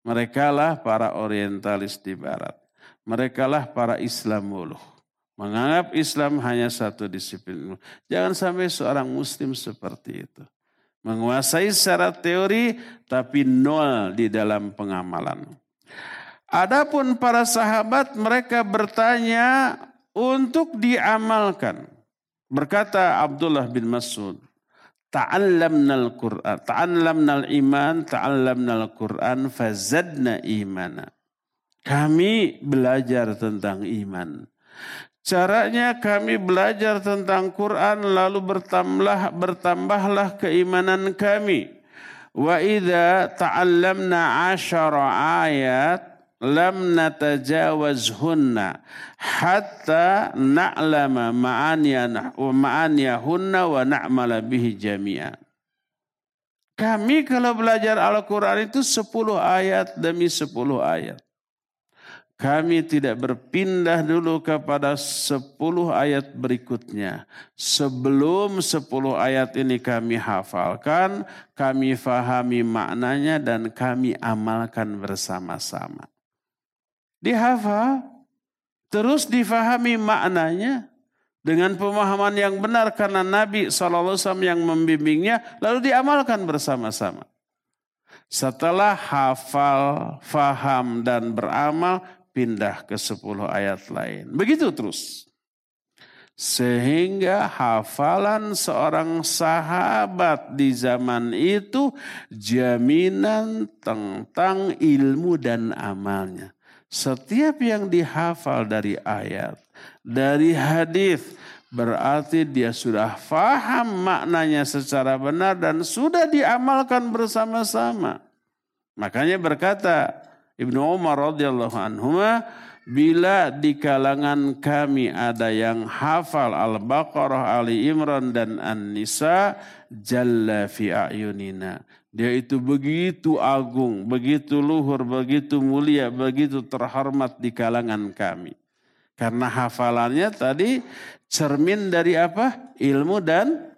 Mereka lah para orientalis di barat. Mereka lah para Islamuluh. Menganggap Islam hanya satu disiplin. Jangan sampai seorang muslim seperti itu. Menguasai secara teori tapi nol di dalam pengamalan. Adapun para sahabat mereka bertanya untuk diamalkan. Berkata Abdullah bin Mas'ud, ta'allamnal Qur'an, ta'allamnal iman, ta'allamnal Qur'an fazadna imana. Kami belajar tentang iman. Caranya kami belajar tentang Quran lalu bertambah bertambahlah keimanan kami. Wa idza ta'allamna asyara ayat lam natajawazhunna hatta na'lama ma'aniyan wa ma'aniyahunna wa na'mala bihi jami'a. Kami kalau belajar Al-Quran itu 10 ayat demi 10 ayat. Kami tidak berpindah dulu kepada sepuluh ayat berikutnya. Sebelum sepuluh ayat ini kami hafalkan, kami fahami maknanya dan kami amalkan bersama-sama. Dihafal, terus difahami maknanya dengan pemahaman yang benar karena Nabi SAW yang membimbingnya, lalu diamalkan bersama-sama. Setelah hafal, faham, dan beramal, pindah ke 10 ayat lain. Begitu terus. Sehingga hafalan seorang sahabat di zaman itu jaminan tentang ilmu dan amalnya. Setiap yang dihafal dari ayat, dari hadis, berarti dia sudah faham maknanya secara benar dan sudah diamalkan bersama-sama. Makanya berkata Ibnu Umar radhiyallahu anhu bila di kalangan kami ada yang hafal Al-Baqarah, Ali Imran dan An-Nisa jalla fi ayunina. Dia itu begitu agung, begitu luhur, begitu mulia, begitu terhormat di kalangan kami. Karena hafalannya tadi cermin dari apa? Ilmu dan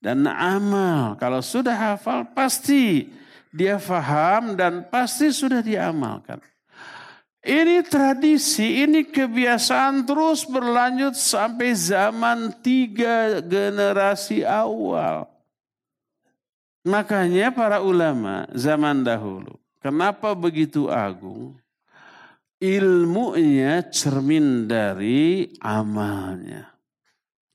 dan amal. Kalau sudah hafal pasti dia faham dan pasti sudah diamalkan. Ini tradisi, ini kebiasaan terus berlanjut sampai zaman tiga generasi awal. Makanya para ulama zaman dahulu, kenapa begitu agung? Ilmunya cermin dari amalnya.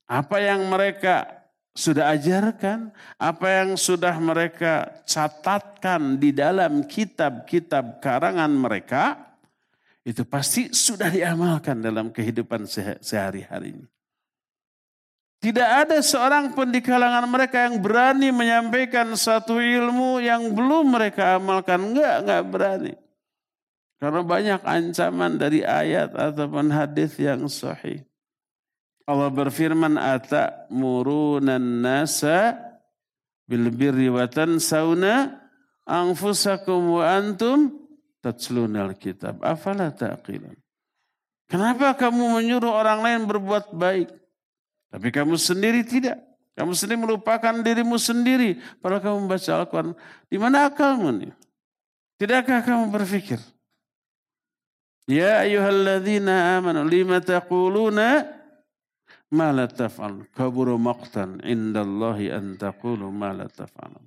Apa yang mereka sudah ajarkan, apa yang sudah mereka catatkan di dalam kitab-kitab karangan mereka, itu pasti sudah diamalkan dalam kehidupan sehari-harinya. Tidak ada seorang pun di kalangan mereka yang berani menyampaikan satu ilmu yang belum mereka amalkan. Enggak, enggak berani. Karena banyak ancaman dari ayat ataupun hadis yang sahih. Allah berfirman, "Atamuruna nasa bil birri wa tansawna anfusakum wa antum tatlunal kitab. Afala taqilun?" Kenapa kamu menyuruh orang lain berbuat baik? Tapi kamu sendiri tidak. Kamu sendiri melupakan dirimu sendiri. Padahal kamu membaca Al-Quran. Di mana akalmu nih? Tidakkah kamu berpikir? Ya ayuhalladzina amanu lima taquluna ma la taf'al. Kaburu maqtan indallahi an taqulu ma la taf'al.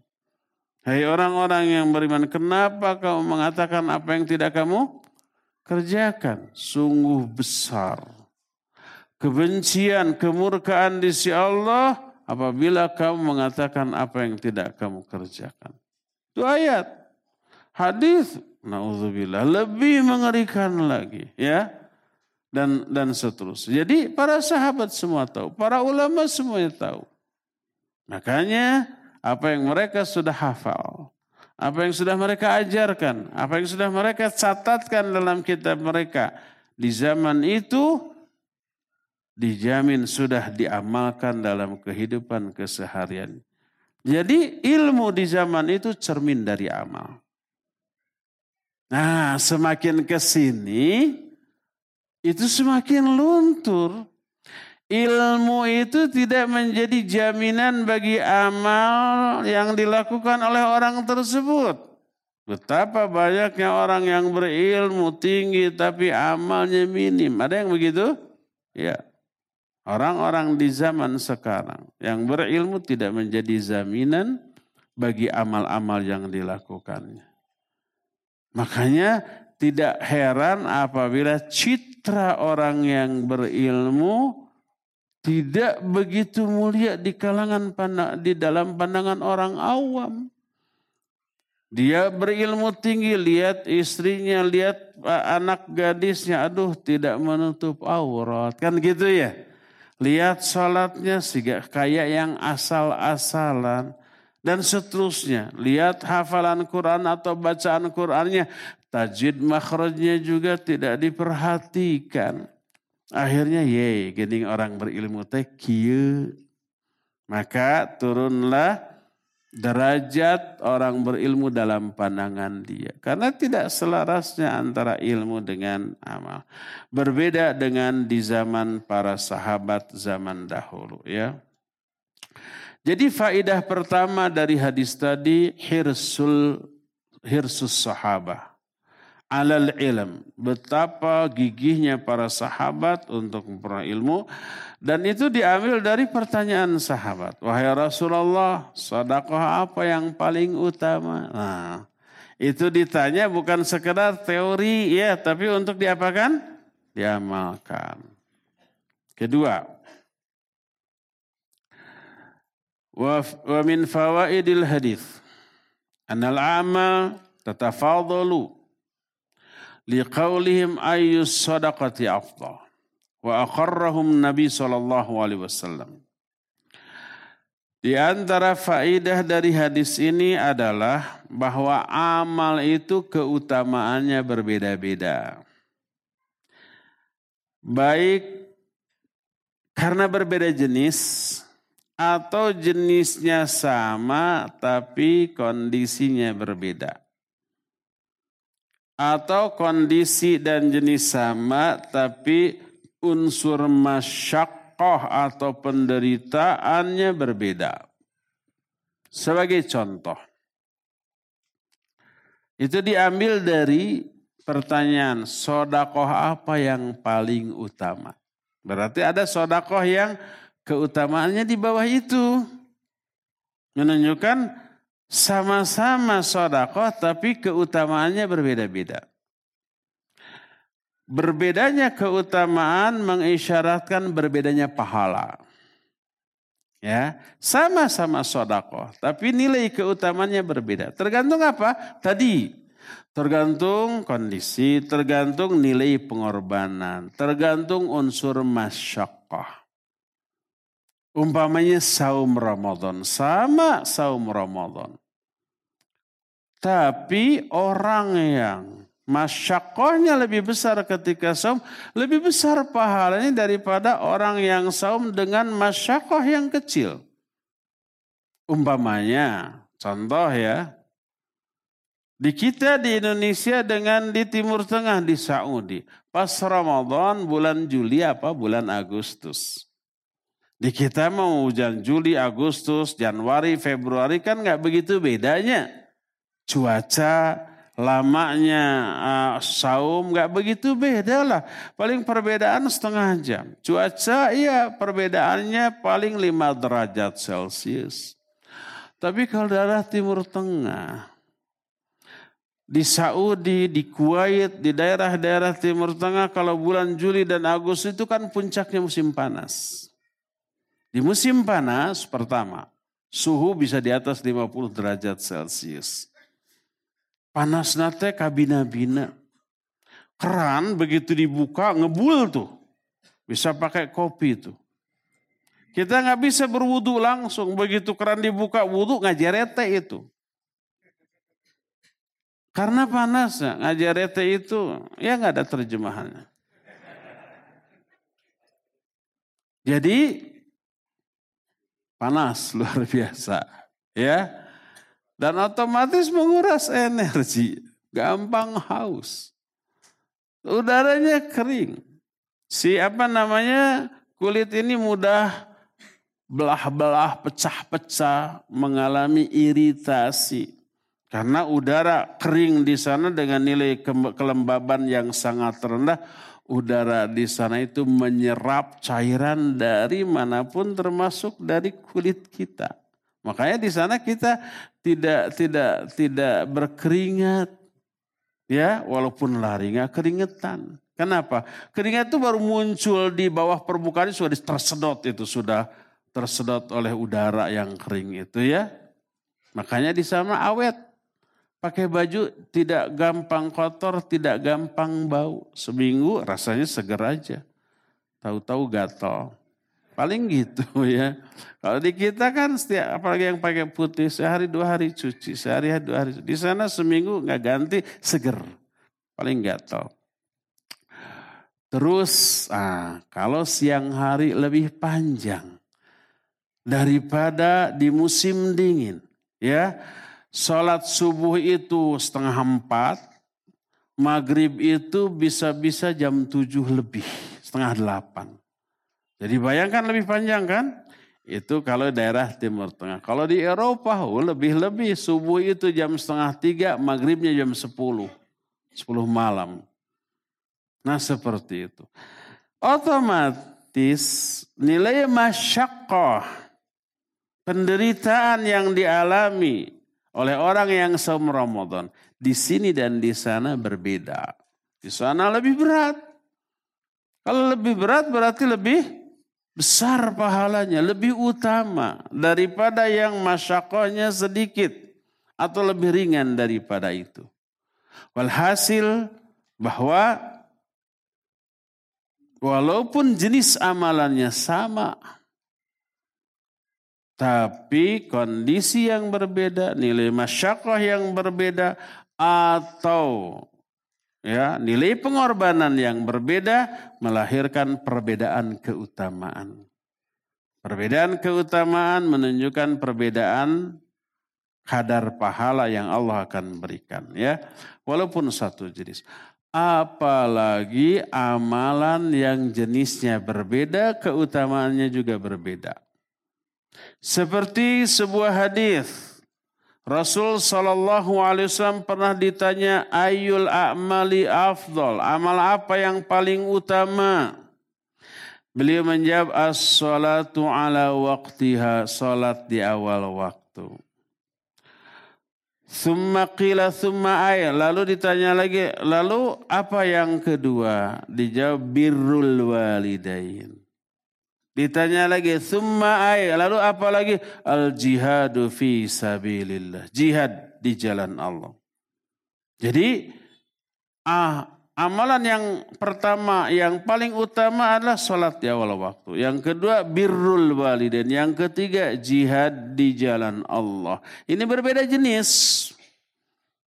Hai orang-orang yang beriman, kenapa kamu mengatakan apa yang tidak kamu kerjakan. Sungguh besar. Kebencian, kemurkaan di si Allah apabila kamu mengatakan apa yang tidak kamu kerjakan. Itu ayat. Hadis, naudzubillah, lebih mengerikan lagi, ya. Dan dan seterusnya. Jadi para sahabat semua tahu, para ulama semuanya tahu. Makanya apa yang mereka sudah hafal, apa yang sudah mereka ajarkan, apa yang sudah mereka catatkan dalam kitab mereka di zaman itu dijamin sudah diamalkan dalam kehidupan keseharian. Jadi ilmu di zaman itu cermin dari amal. Nah, semakin ke sini itu semakin luntur. Ilmu itu tidak menjadi jaminan bagi amal yang dilakukan oleh orang tersebut. Betapa banyaknya orang yang berilmu tinggi tapi amalnya minim. Ada yang begitu? Ya. Orang-orang di zaman sekarang yang berilmu tidak menjadi jaminan bagi amal-amal yang dilakukannya. Makanya tidak heran apabila citra orang yang berilmu tidak begitu mulia di kalangan di dalam pandangan orang awam. Dia berilmu tinggi, lihat istrinya, lihat anak gadisnya, aduh tidak menutup aurat. Kan gitu ya. Lihat sholatnya sih kayak yang asal-asalan. Dan seterusnya. Lihat hafalan Quran atau bacaan Qurannya. Tajid makhrajnya juga tidak diperhatikan. Akhirnya ye, gini orang berilmu teh kieu. Maka turunlah derajat orang berilmu dalam pandangan dia. Karena tidak selarasnya antara ilmu dengan amal. Berbeda dengan di zaman para sahabat zaman dahulu ya. Jadi faidah pertama dari hadis tadi hirsul hirsus sahabah alal ilm. Betapa gigihnya para sahabat untuk memperoleh ilmu. Dan itu diambil dari pertanyaan sahabat. Wahai Rasulullah, sedekah apa yang paling utama? Nah, itu ditanya bukan sekedar teori ya, tapi untuk diapakan? Diamalkan. Kedua, wa min fawaidil hadis anal amal tatafadalu liqaulihim ayyus sadaqati afdal wa aqarrahum Nabi sallallahu alaihi wasallam. Di antara faidah dari hadis ini adalah bahwa amal itu keutamaannya berbeda-beda. Baik karena berbeda jenis atau jenisnya sama tapi kondisinya berbeda atau kondisi dan jenis sama tapi unsur masyakoh atau penderitaannya berbeda. Sebagai contoh, itu diambil dari pertanyaan sodakoh apa yang paling utama. Berarti ada sodakoh yang keutamaannya di bawah itu. Menunjukkan sama-sama sodakoh tapi keutamaannya berbeda-beda. Berbedanya keutamaan mengisyaratkan berbedanya pahala. Ya, sama-sama sodakoh, tapi nilai keutamannya berbeda. Tergantung apa? Tadi, tergantung kondisi, tergantung nilai pengorbanan, tergantung unsur masyakoh. Umpamanya saum Ramadan, sama saum Ramadan. Tapi orang yang Masyakohnya lebih besar ketika saum, lebih besar pahalanya daripada orang yang saum dengan masyakoh yang kecil. Umpamanya, contoh ya, di kita di Indonesia dengan di Timur Tengah di Saudi. Pas Ramadan bulan Juli apa bulan Agustus. Di kita mau hujan Juli, Agustus, Januari, Februari kan nggak begitu bedanya. Cuaca, lamanya uh, saum nggak begitu beda lah. Paling perbedaan setengah jam. Cuaca iya perbedaannya paling 5 derajat Celcius. Tapi kalau daerah Timur Tengah, di Saudi, di Kuwait, di daerah-daerah Timur Tengah kalau bulan Juli dan Agustus itu kan puncaknya musim panas. Di musim panas pertama, suhu bisa di atas 50 derajat Celcius. Panas nate kabina-bina. Keran begitu dibuka ngebul tuh. Bisa pakai kopi tuh. Kita nggak bisa berwudu langsung. Begitu keran dibuka wudhu ngajarete itu. Karena panas ngajarete itu ya nggak ada terjemahannya. Jadi panas luar biasa ya. Dan otomatis menguras energi gampang haus. Udaranya kering. Si apa namanya kulit ini mudah belah-belah, pecah-pecah, mengalami iritasi. Karena udara kering di sana dengan nilai kelembaban yang sangat rendah, udara di sana itu menyerap cairan dari mana pun termasuk dari kulit kita. Makanya di sana kita tidak tidak tidak berkeringat. Ya, walaupun lari nggak keringetan. Kenapa? Keringat itu baru muncul di bawah permukaan sudah tersedot itu sudah tersedot oleh udara yang kering itu ya. Makanya di sana awet. Pakai baju tidak gampang kotor, tidak gampang bau. Seminggu rasanya seger aja. Tahu-tahu gatal. Paling gitu ya. Kalau di kita kan setiap apalagi yang pakai putih sehari dua hari cuci, sehari dua hari. Di sana seminggu nggak ganti seger. Paling gatal. Terus, ah, kalau siang hari lebih panjang daripada di musim dingin. Ya, sholat subuh itu setengah empat, maghrib itu bisa-bisa jam tujuh lebih, setengah delapan. Jadi bayangkan lebih panjang kan? Itu kalau daerah Timur Tengah. Kalau di Eropa oh, lebih-lebih subuh itu jam setengah tiga, maghribnya jam sepuluh. Sepuluh malam. Nah seperti itu. Otomatis nilai masyakoh penderitaan yang dialami oleh orang yang saum Ramadan di sini dan di sana berbeda. Di sana lebih berat. Kalau lebih berat berarti lebih besar pahalanya, lebih utama daripada yang masyakohnya sedikit atau lebih ringan daripada itu. Walhasil bahwa walaupun jenis amalannya sama, tapi kondisi yang berbeda, nilai masyakoh yang berbeda, atau ya nilai pengorbanan yang berbeda melahirkan perbedaan keutamaan. Perbedaan keutamaan menunjukkan perbedaan kadar pahala yang Allah akan berikan ya. Walaupun satu jenis. Apalagi amalan yang jenisnya berbeda keutamaannya juga berbeda seperti sebuah hadis Rasul Shallallahu Alaihi Wasallam pernah ditanya ayul a'mali afdol, amal apa yang paling utama? Beliau menjawab as-salatu ala waktiha, salat di awal waktu. Summa qila summa ay. Lalu ditanya lagi, lalu apa yang kedua? Dijawab birrul walidain. Ditanya lagi, summa ay, lalu apa lagi? Al jihadu fi sabilillah. Jihad di jalan Allah. Jadi ah, amalan yang pertama, yang paling utama adalah sholat di awal waktu. Yang kedua birrul walidain. Yang ketiga jihad di jalan Allah. Ini berbeda jenis.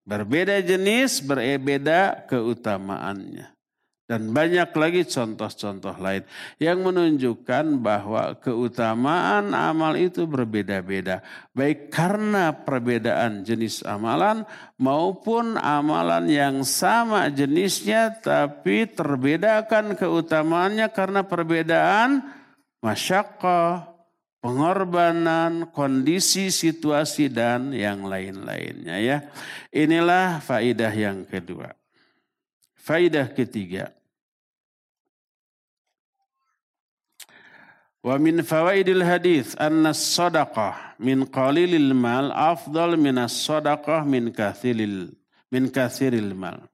Berbeda jenis, berbeda keutamaannya. Dan banyak lagi contoh-contoh lain yang menunjukkan bahwa keutamaan amal itu berbeda-beda. Baik karena perbedaan jenis amalan maupun amalan yang sama jenisnya tapi terbedakan keutamaannya karena perbedaan masyakkah, pengorbanan, kondisi, situasi dan yang lain-lainnya ya. Inilah faidah yang kedua. Faidah ketiga. Wa min fawaidil hadis anna sadaqah min qalilil mal afdal min sadaqah min kathiril min kathiril mal.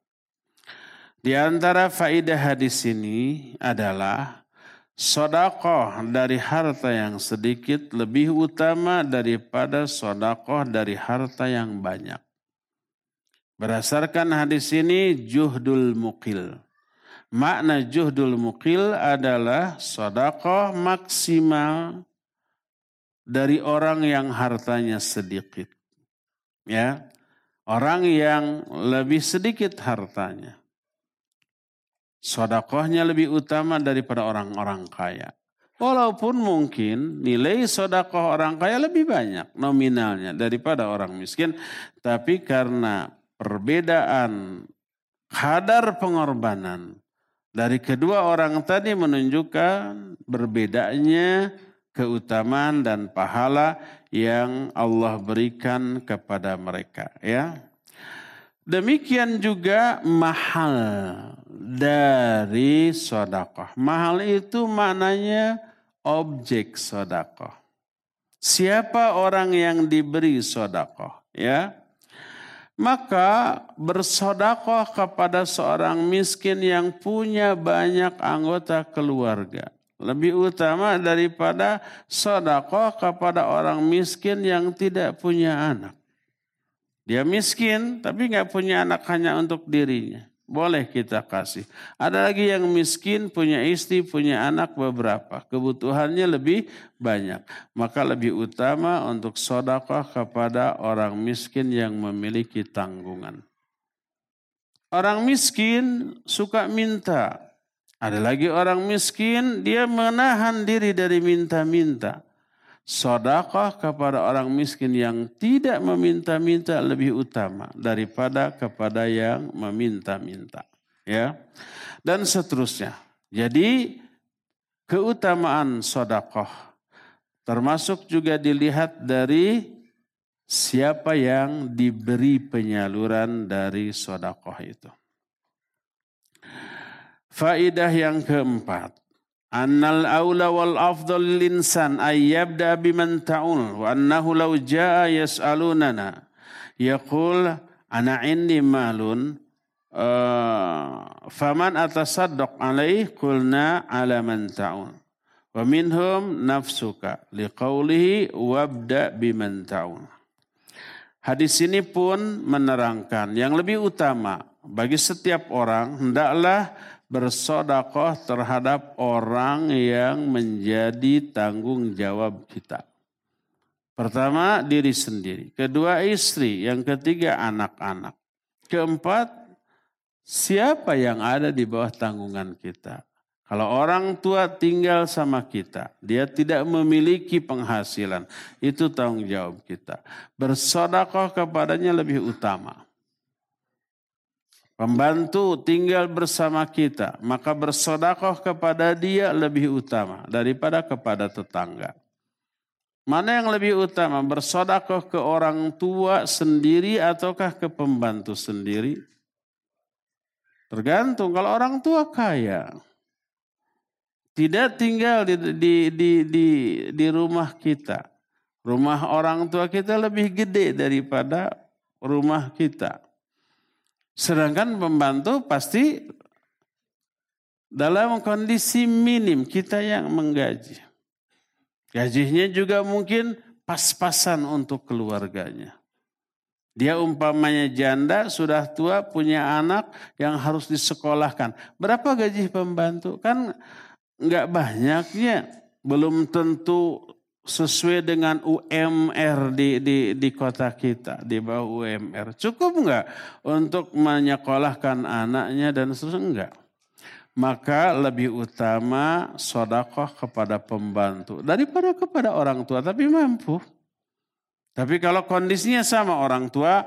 Di antara faidah hadis ini adalah sodakoh dari harta yang sedikit lebih utama daripada sodakoh dari harta yang banyak. Berdasarkan hadis ini juhdul mukil Makna juhdul mukil adalah sodakoh maksimal dari orang yang hartanya sedikit. Ya, orang yang lebih sedikit hartanya. Sodakohnya lebih utama daripada orang-orang kaya. Walaupun mungkin nilai sodakoh orang kaya lebih banyak nominalnya daripada orang miskin. Tapi karena perbedaan kadar pengorbanan dari kedua orang tadi menunjukkan berbedanya keutamaan dan pahala yang Allah berikan kepada mereka ya. Demikian juga mahal dari sodakoh. Mahal itu maknanya objek sodakoh. Siapa orang yang diberi sodakoh? Ya, maka bersodakoh kepada seorang miskin yang punya banyak anggota keluarga. Lebih utama daripada sodakoh kepada orang miskin yang tidak punya anak. Dia miskin tapi nggak punya anak hanya untuk dirinya boleh kita kasih. Ada lagi yang miskin, punya istri, punya anak beberapa. Kebutuhannya lebih banyak. Maka lebih utama untuk sodakoh kepada orang miskin yang memiliki tanggungan. Orang miskin suka minta. Ada lagi orang miskin, dia menahan diri dari minta-minta. Sodakoh kepada orang miskin yang tidak meminta-minta lebih utama daripada kepada yang meminta-minta. Ya, dan seterusnya. Jadi keutamaan sodakoh termasuk juga dilihat dari siapa yang diberi penyaluran dari sodakoh itu. Faidah yang keempat, annal aula wal afdal lil insan ay yabda biman ta'ul wa annahu law jaa yas'alunana. Yaqul ana indi malun uh, faman atasaddaq alaih? Kulna ala man ta'ul. Wa minhum nafsuka liqaulihi wabda biman ta'ul. Hadis ini pun menerangkan yang lebih utama bagi setiap orang hendaklah bersodakoh terhadap orang yang menjadi tanggung jawab kita. Pertama diri sendiri, kedua istri, yang ketiga anak-anak. Keempat, siapa yang ada di bawah tanggungan kita. Kalau orang tua tinggal sama kita, dia tidak memiliki penghasilan, itu tanggung jawab kita. Bersodakoh kepadanya lebih utama. Pembantu tinggal bersama kita, maka bersodakoh kepada dia lebih utama daripada kepada tetangga. Mana yang lebih utama, bersodakoh ke orang tua sendiri ataukah ke pembantu sendiri? Tergantung, kalau orang tua kaya, tidak tinggal di, di, di, di, di rumah kita. Rumah orang tua kita lebih gede daripada rumah kita. Sedangkan pembantu pasti dalam kondisi minim kita yang menggaji. Gajinya juga mungkin pas-pasan untuk keluarganya. Dia umpamanya janda, sudah tua, punya anak yang harus disekolahkan. Berapa gaji pembantu? Kan nggak banyaknya. Belum tentu sesuai dengan UMR di, di, di kota kita, di bawah UMR. Cukup enggak untuk menyekolahkan anaknya dan seterusnya? Enggak. Maka lebih utama sodakoh kepada pembantu daripada kepada orang tua, tapi mampu. Tapi kalau kondisinya sama orang tua,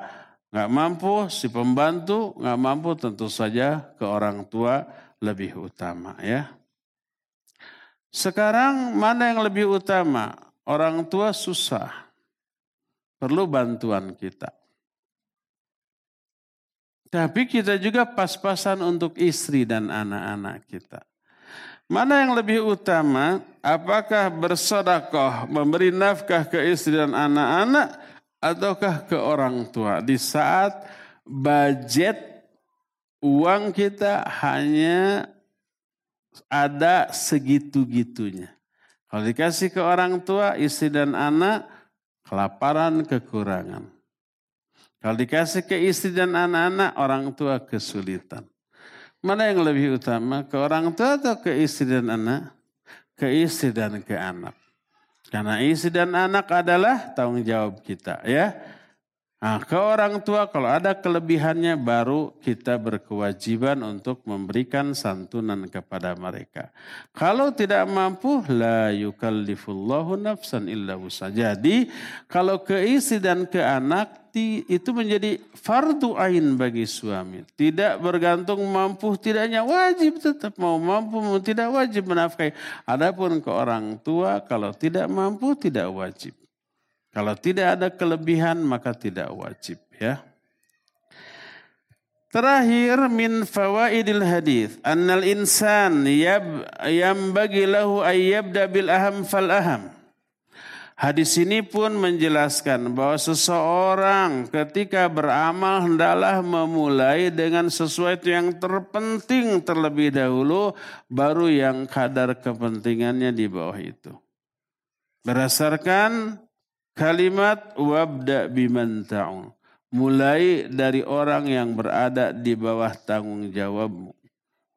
nggak mampu, si pembantu nggak mampu, tentu saja ke orang tua lebih utama ya. Sekarang mana yang lebih utama? Orang tua susah. Perlu bantuan kita. Tapi kita juga pas-pasan untuk istri dan anak-anak kita. Mana yang lebih utama? Apakah bersodakoh, memberi nafkah ke istri dan anak-anak, ataukah ke orang tua? Di saat budget uang kita hanya ada segitu-gitunya. Kalau dikasih ke orang tua, istri dan anak, kelaparan, kekurangan. Kalau dikasih ke istri dan anak-anak, orang tua kesulitan. Mana yang lebih utama, ke orang tua atau ke istri dan anak? Ke istri dan ke anak. Karena istri dan anak adalah tanggung jawab kita ya. Nah, ke orang tua kalau ada kelebihannya baru kita berkewajiban untuk memberikan santunan kepada mereka. Kalau tidak mampu la yukallifullahu nafsan illa. Jadi kalau ke istri dan ke anak itu menjadi fardu ain bagi suami. Tidak bergantung mampu tidaknya wajib tetap mau mampu mau tidak wajib menafkahi. Adapun ke orang tua kalau tidak mampu tidak wajib. Kalau tidak ada kelebihan maka tidak wajib ya. Terakhir min fawaidil hadis annal insan yab bagi lahu ay yabda bil aham fal aham. Hadis ini pun menjelaskan bahwa seseorang ketika beramal hendaklah memulai dengan sesuatu yang terpenting terlebih dahulu baru yang kadar kepentingannya di bawah itu. Berdasarkan Kalimat wabda biman ta'un. Mulai dari orang yang berada di bawah tanggung jawabmu.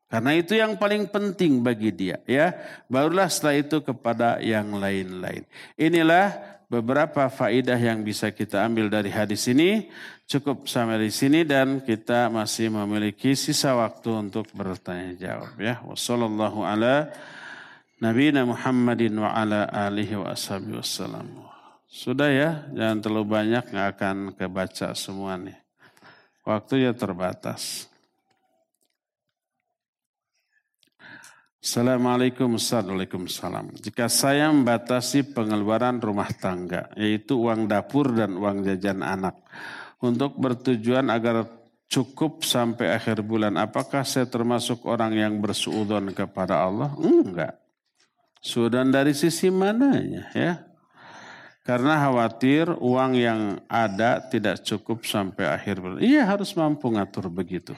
Karena itu yang paling penting bagi dia ya. Barulah setelah itu kepada yang lain-lain. Inilah beberapa faidah yang bisa kita ambil dari hadis ini. Cukup sampai di sini dan kita masih memiliki sisa waktu untuk bertanya jawab ya. Wassalamualaikum ala nabiyina Muhammadin wa ala alihi wa ashabihi. Sudah ya, jangan terlalu banyak, nggak akan kebaca semua nih. Waktunya terbatas. Assalamualaikum Waalaikumsalam. Jika saya membatasi pengeluaran rumah tangga, yaitu uang dapur dan uang jajan anak, untuk bertujuan agar cukup sampai akhir bulan, apakah saya termasuk orang yang bersuudon kepada Allah? Enggak. Suudon dari sisi mananya ya? Karena khawatir uang yang ada tidak cukup sampai akhir bulan. Iya harus mampu ngatur begitu.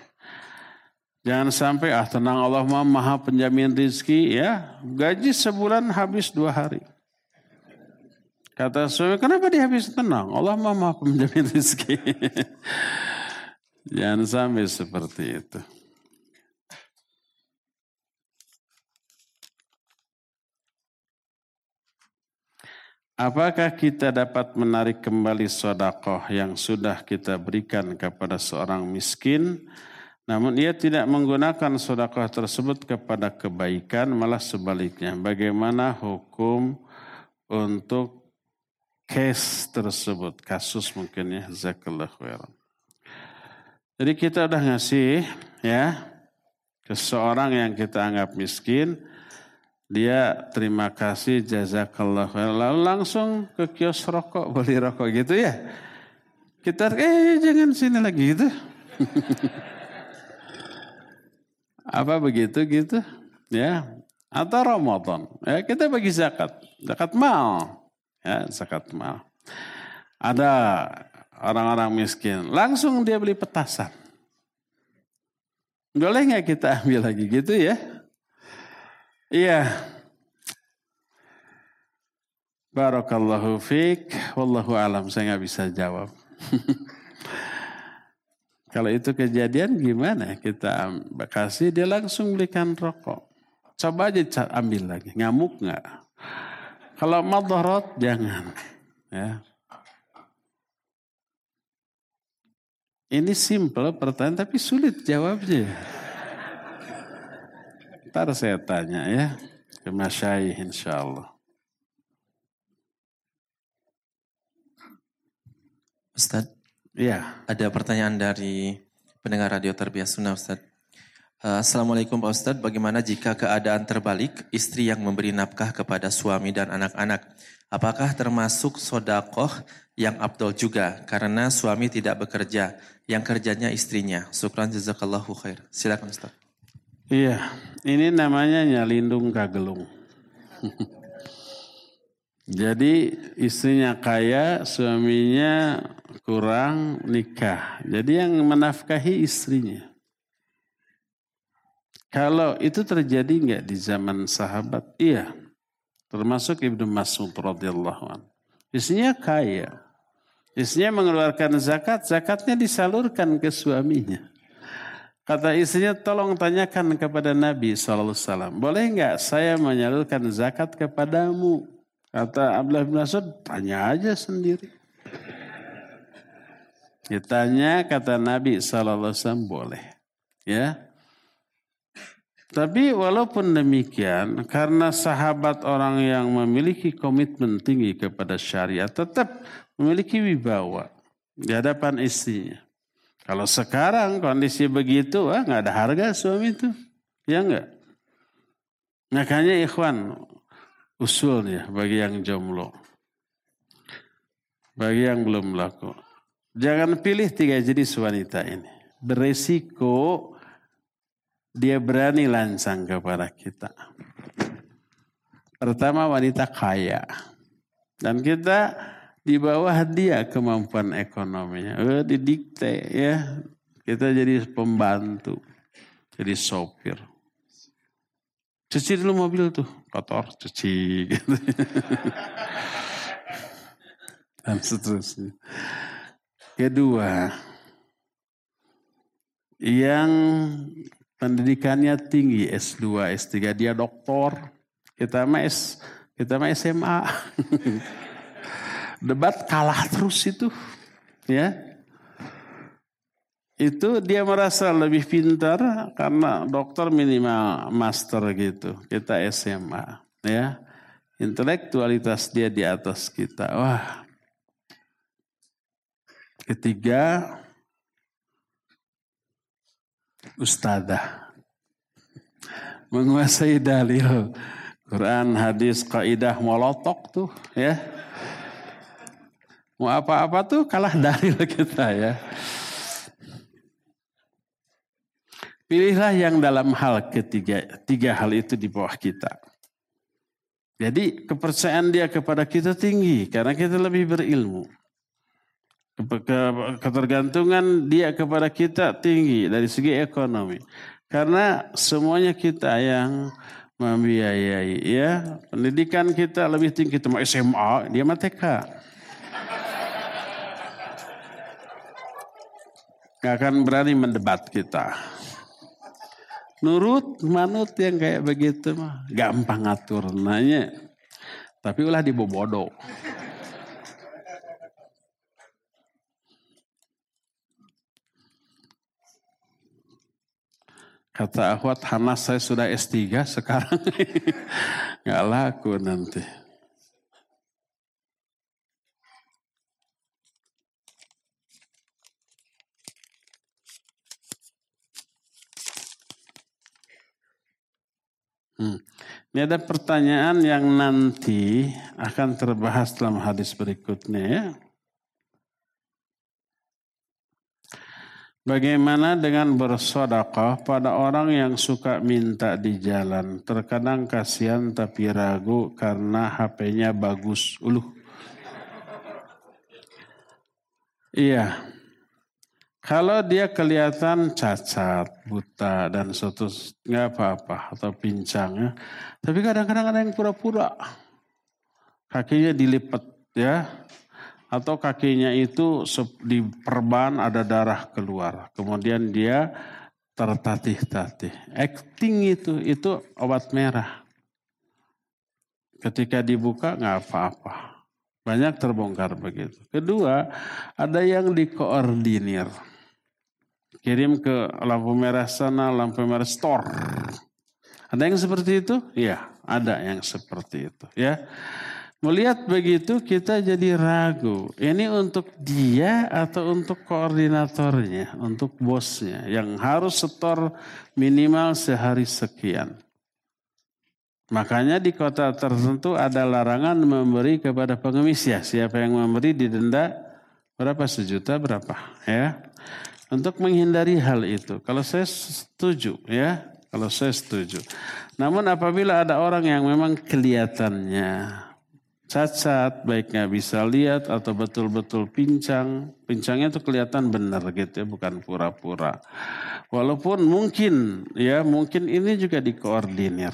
Jangan sampai ah tenang Allah mah maha penjamin rizki ya. Gaji sebulan habis dua hari. Kata suami, kenapa dia habis tenang? Allah mah maha penjamin rizki. Jangan sampai seperti itu. Apakah kita dapat menarik kembali sodakoh yang sudah kita berikan kepada seorang miskin, namun ia tidak menggunakan sodakoh tersebut kepada kebaikan, malah sebaliknya. Bagaimana hukum untuk case tersebut, kasus mungkin ya, zakallah. Jadi kita udah ngasih ya ke seorang yang kita anggap miskin, dia terima kasih jazakallah lalu langsung ke kios rokok beli rokok gitu ya. Kita eh jangan sini lagi gitu. Apa begitu gitu ya? Atau Ramadan ya? Kita bagi zakat. Zakat mal ya zakat mal. Ada orang-orang miskin langsung dia beli petasan. Boleh nggak kita ambil lagi gitu ya Iya. Barakallahu fiq. Wallahu alam. Saya nggak bisa jawab. Kalau itu kejadian gimana? Kita kasih dia langsung belikan rokok. Coba aja ambil lagi. Ngamuk nggak? Kalau madharat jangan. Ya. Ini simple pertanyaan tapi sulit jawabnya. Ntar saya tanya ya ke Masyaih insya Allah. Ustaz, ya. ada pertanyaan dari pendengar radio terbiasa sunnah Ustaz. Uh, Assalamualaikum Pak Ustadz, bagaimana jika keadaan terbalik, istri yang memberi nafkah kepada suami dan anak-anak, apakah termasuk sodakoh yang abdul juga karena suami tidak bekerja, yang kerjanya istrinya. Syukran jazakallahu khair. Silakan Ustaz. Iya, ini namanya nyalindung kagelung. Jadi istrinya kaya, suaminya kurang nikah. Jadi yang menafkahi istrinya. Kalau itu terjadi nggak di zaman sahabat? Iya. Termasuk Ibnu Mas'ud radhiyallahu anhu. Istrinya kaya. Istrinya mengeluarkan zakat, zakatnya disalurkan ke suaminya. Kata istrinya, tolong tanyakan kepada Nabi SAW. Boleh nggak saya menyalurkan zakat kepadamu? Kata Abdullah bin Mas'ud, tanya aja sendiri. Ditanya kata Nabi SAW boleh. Ya, tapi walaupun demikian, karena sahabat orang yang memiliki komitmen tinggi kepada syariat tetap memiliki wibawa di hadapan istrinya. Kalau sekarang kondisi begitu, ah nggak ada harga suami itu, ya enggak. Makanya ikhwan usulnya bagi yang jomblo, bagi yang belum laku, jangan pilih tiga jenis wanita ini. Beresiko dia berani lancang kepada kita. Pertama wanita kaya. Dan kita di bawah dia kemampuan ekonominya. Oh, didikte ya. Kita jadi pembantu. Jadi sopir. Cuci dulu mobil tuh. Kotor, cuci. Gitu. Dan seterusnya. Kedua, yang pendidikannya tinggi S2, S3 dia doktor. Kita mah S, kita mah SMA. Debat kalah terus itu. Ya. Itu dia merasa lebih pintar karena dokter minimal master gitu. Kita SMA, ya. Intelektualitas dia di atas kita. Wah. Ketiga, ustadzah. Menguasai dalil. Quran, hadis, kaidah, molotok tuh ya. Mau apa-apa tuh kalah dalil kita ya. Pilihlah yang dalam hal ketiga, tiga hal itu di bawah kita. Jadi kepercayaan dia kepada kita tinggi karena kita lebih berilmu ketergantungan dia kepada kita tinggi dari segi ekonomi. Karena semuanya kita yang membiayai ya. Pendidikan kita lebih tinggi itu SMA, dia mah. Gak akan berani mendebat kita. Nurut, manut yang kayak begitu mah gampang ngatur nanya. Tapi ulah dibobodo. Kata Ahwat, Hanas saya sudah S3 sekarang. Nggak laku nanti. Hmm. Ini ada pertanyaan yang nanti akan terbahas dalam hadis berikutnya ya. Bagaimana dengan bersodakah pada orang yang suka minta di jalan? Terkadang kasihan tapi ragu karena HP-nya bagus. Uluh. Iya. Kalau dia kelihatan cacat, buta, dan suatu nggak apa-apa atau pincang ya. Tapi kadang-kadang ada yang pura-pura. Kakinya dilipat ya atau kakinya itu di perban ada darah keluar. Kemudian dia tertatih-tatih. Acting itu itu obat merah. Ketika dibuka nggak apa-apa. Banyak terbongkar begitu. Kedua, ada yang dikoordinir. Kirim ke lampu merah sana, lampu merah store. Ada yang seperti itu? Iya, ada yang seperti itu. Ya, Melihat begitu kita jadi ragu. Ini untuk dia atau untuk koordinatornya, untuk bosnya yang harus setor minimal sehari sekian. Makanya di kota tertentu ada larangan memberi kepada pengemis ya. Siapa yang memberi didenda berapa sejuta berapa ya. Untuk menghindari hal itu. Kalau saya setuju ya. Kalau saya setuju. Namun apabila ada orang yang memang kelihatannya cacat, baik nggak bisa lihat atau betul-betul pincang. Pincangnya itu kelihatan benar gitu ya, bukan pura-pura. Walaupun mungkin ya, mungkin ini juga dikoordinir.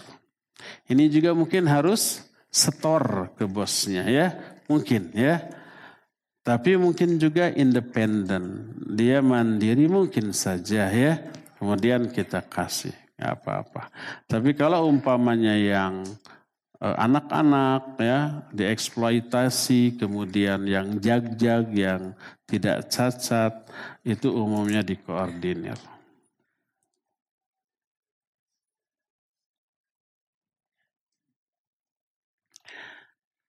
Ini juga mungkin harus setor ke bosnya ya, mungkin ya. Tapi mungkin juga independen. Dia mandiri mungkin saja ya. Kemudian kita kasih apa-apa. Tapi kalau umpamanya yang Eh, anak-anak ya dieksploitasi, kemudian yang jag-jag, yang tidak cacat, itu umumnya dikoordinir.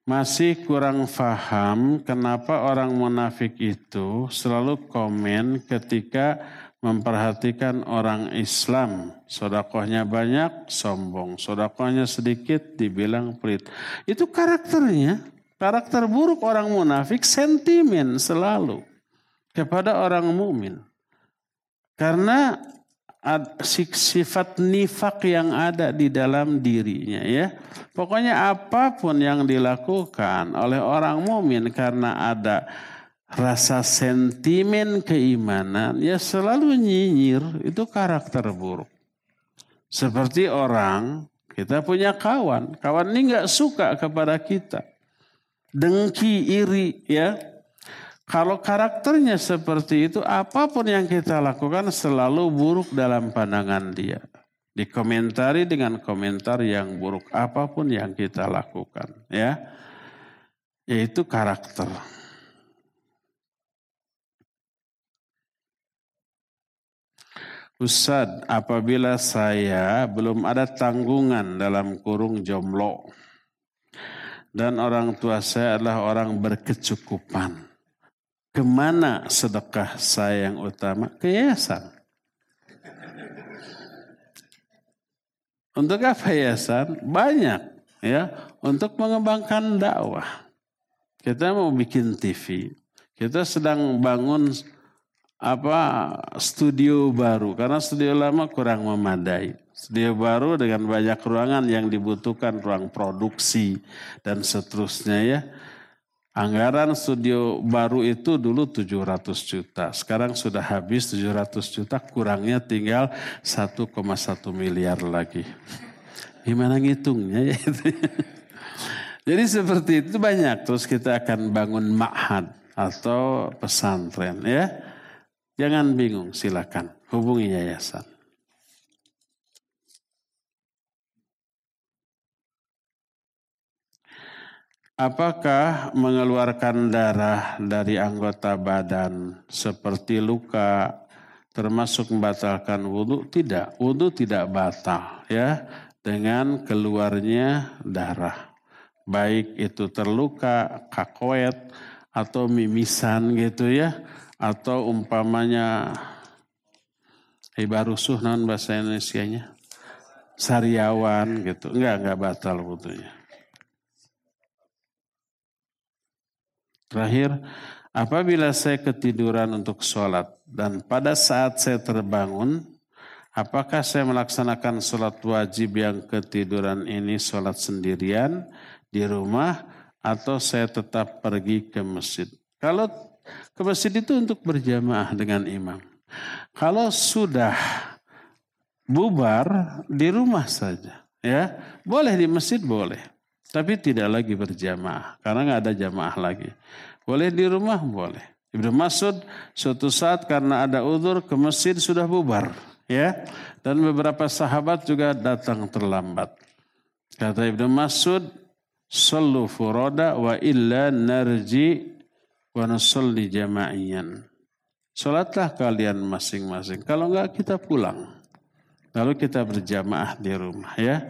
Masih kurang paham kenapa orang munafik itu selalu komen ketika memperhatikan orang Islam. Sodakohnya banyak, sombong. Sodakohnya sedikit, dibilang pelit. Itu karakternya. Karakter buruk orang munafik sentimen selalu kepada orang mukmin. Karena sifat nifak yang ada di dalam dirinya ya. Pokoknya apa pun yang dilakukan oleh orang mukmin karena ada rasa sentimen keimanan ya selalu nyinyir itu karakter buruk. Seperti orang kita punya kawan, kawan ini nggak suka kepada kita, dengki, iri ya. Kalau karakternya seperti itu, apa pun yang kita lakukan selalu buruk dalam pandangan dia. Dikomentari dengan komentar yang buruk apa pun yang kita lakukan, ya. Yaitu karakter. Ustaz, apabila saya belum ada tanggungan dalam kurung jomblo dan orang tua saya adalah orang berkecukupan, ke mana sedekah saya yang utama? Ke yayasan. Untuk apa yayasan? Banyak ya, untuk mengembangkan dakwah. Kita mau bikin TV, kita sedang bangun apa studio baru karena studio lama kurang memadai. Studio baru dengan banyak ruangan yang dibutuhkan ruang produksi dan seterusnya ya. Anggaran studio baru itu dulu 700 juta. Sekarang sudah habis 700 juta, kurangnya tinggal 1,1 miliar lagi. Gimana ngitungnya ya itu? Jadi seperti itu banyak. Terus kita akan bangun ma'had atau pesantren ya Jangan bingung, silakan hubungi yayasan. Apakah mengeluarkan darah dari anggota badan seperti luka termasuk membatalkan wudhu? Tidak, wudhu tidak batal ya dengan keluarnya darah. Baik itu terluka, kakoet, atau mimisan gitu ya atau umpamanya rusuh non bahasa Indonesia-nya sariawan gitu enggak enggak batal wudhunya terakhir apabila saya ketiduran untuk sholat dan pada saat saya terbangun apakah saya melaksanakan sholat wajib yang ketiduran ini sholat sendirian di rumah atau saya tetap pergi ke masjid? Kalau ke masjid itu untuk berjamaah dengan imam. Kalau sudah bubar di rumah saja, ya. Boleh di masjid boleh, tapi tidak lagi berjamaah karena nggak ada jamaah lagi. Boleh di rumah boleh. Ibnu Masud suatu saat karena ada udur ke masjid sudah bubar, ya. Dan beberapa sahabat juga datang terlambat. Kata Ibnu Masud, sallu furoda wa illa narji wa nusalli jama'iyan. Salatlah kalian masing-masing. Kalau enggak kita pulang. Lalu kita berjamaah di rumah ya.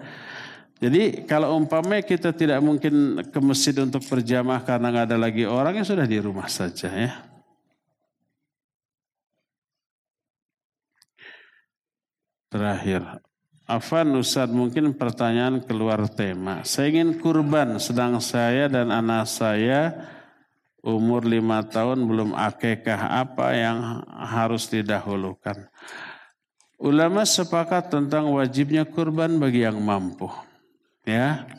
Jadi kalau umpamanya kita tidak mungkin ke masjid untuk berjamaah karena nggak ada lagi orang yang sudah di rumah saja ya. Terakhir, Afan Ustaz mungkin pertanyaan keluar tema. Saya ingin kurban sedang saya dan anak saya umur lima tahun belum akekah apa yang harus didahulukan. Ulama sepakat tentang wajibnya kurban bagi yang mampu. Ya.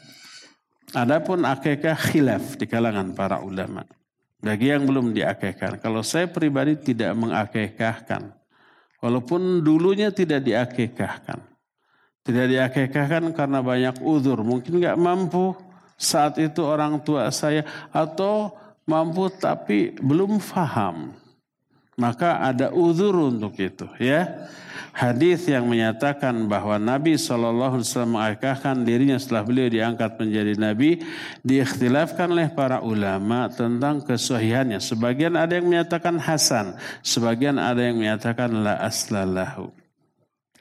Adapun akekah khilaf di kalangan para ulama. Bagi yang belum diakekahkan. Kalau saya pribadi tidak mengakekahkan. Walaupun dulunya tidak diakekahkan. Tidak diakekahkan karena banyak uzur. Mungkin nggak mampu saat itu orang tua saya. Atau mampu tapi belum faham. Maka ada uzur untuk itu ya. Hadis yang menyatakan bahwa Nabi SAW mengakahkan dirinya setelah beliau diangkat menjadi Nabi diikhtilafkan oleh para ulama tentang kesuhiannya. Sebagian ada yang menyatakan Hasan, sebagian ada yang menyatakan la aslalahu.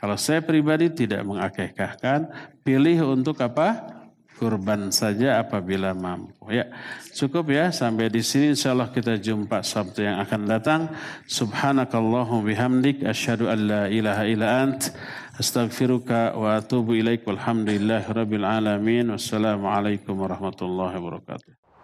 Kalau saya pribadi tidak mengakekahkan, pilih untuk apa? Kurban saja apabila mampu. Ya, cukup ya sampai di sini insyaallah kita jumpa Sabtu yang akan datang. Subhanakallahumma bihamdik asyhadu an la ilaha illa ant astaghfiruka wa atubu ilaik walhamdulillahi rabbil alamin. Wassalamualaikum warahmatullahi wabarakatuh.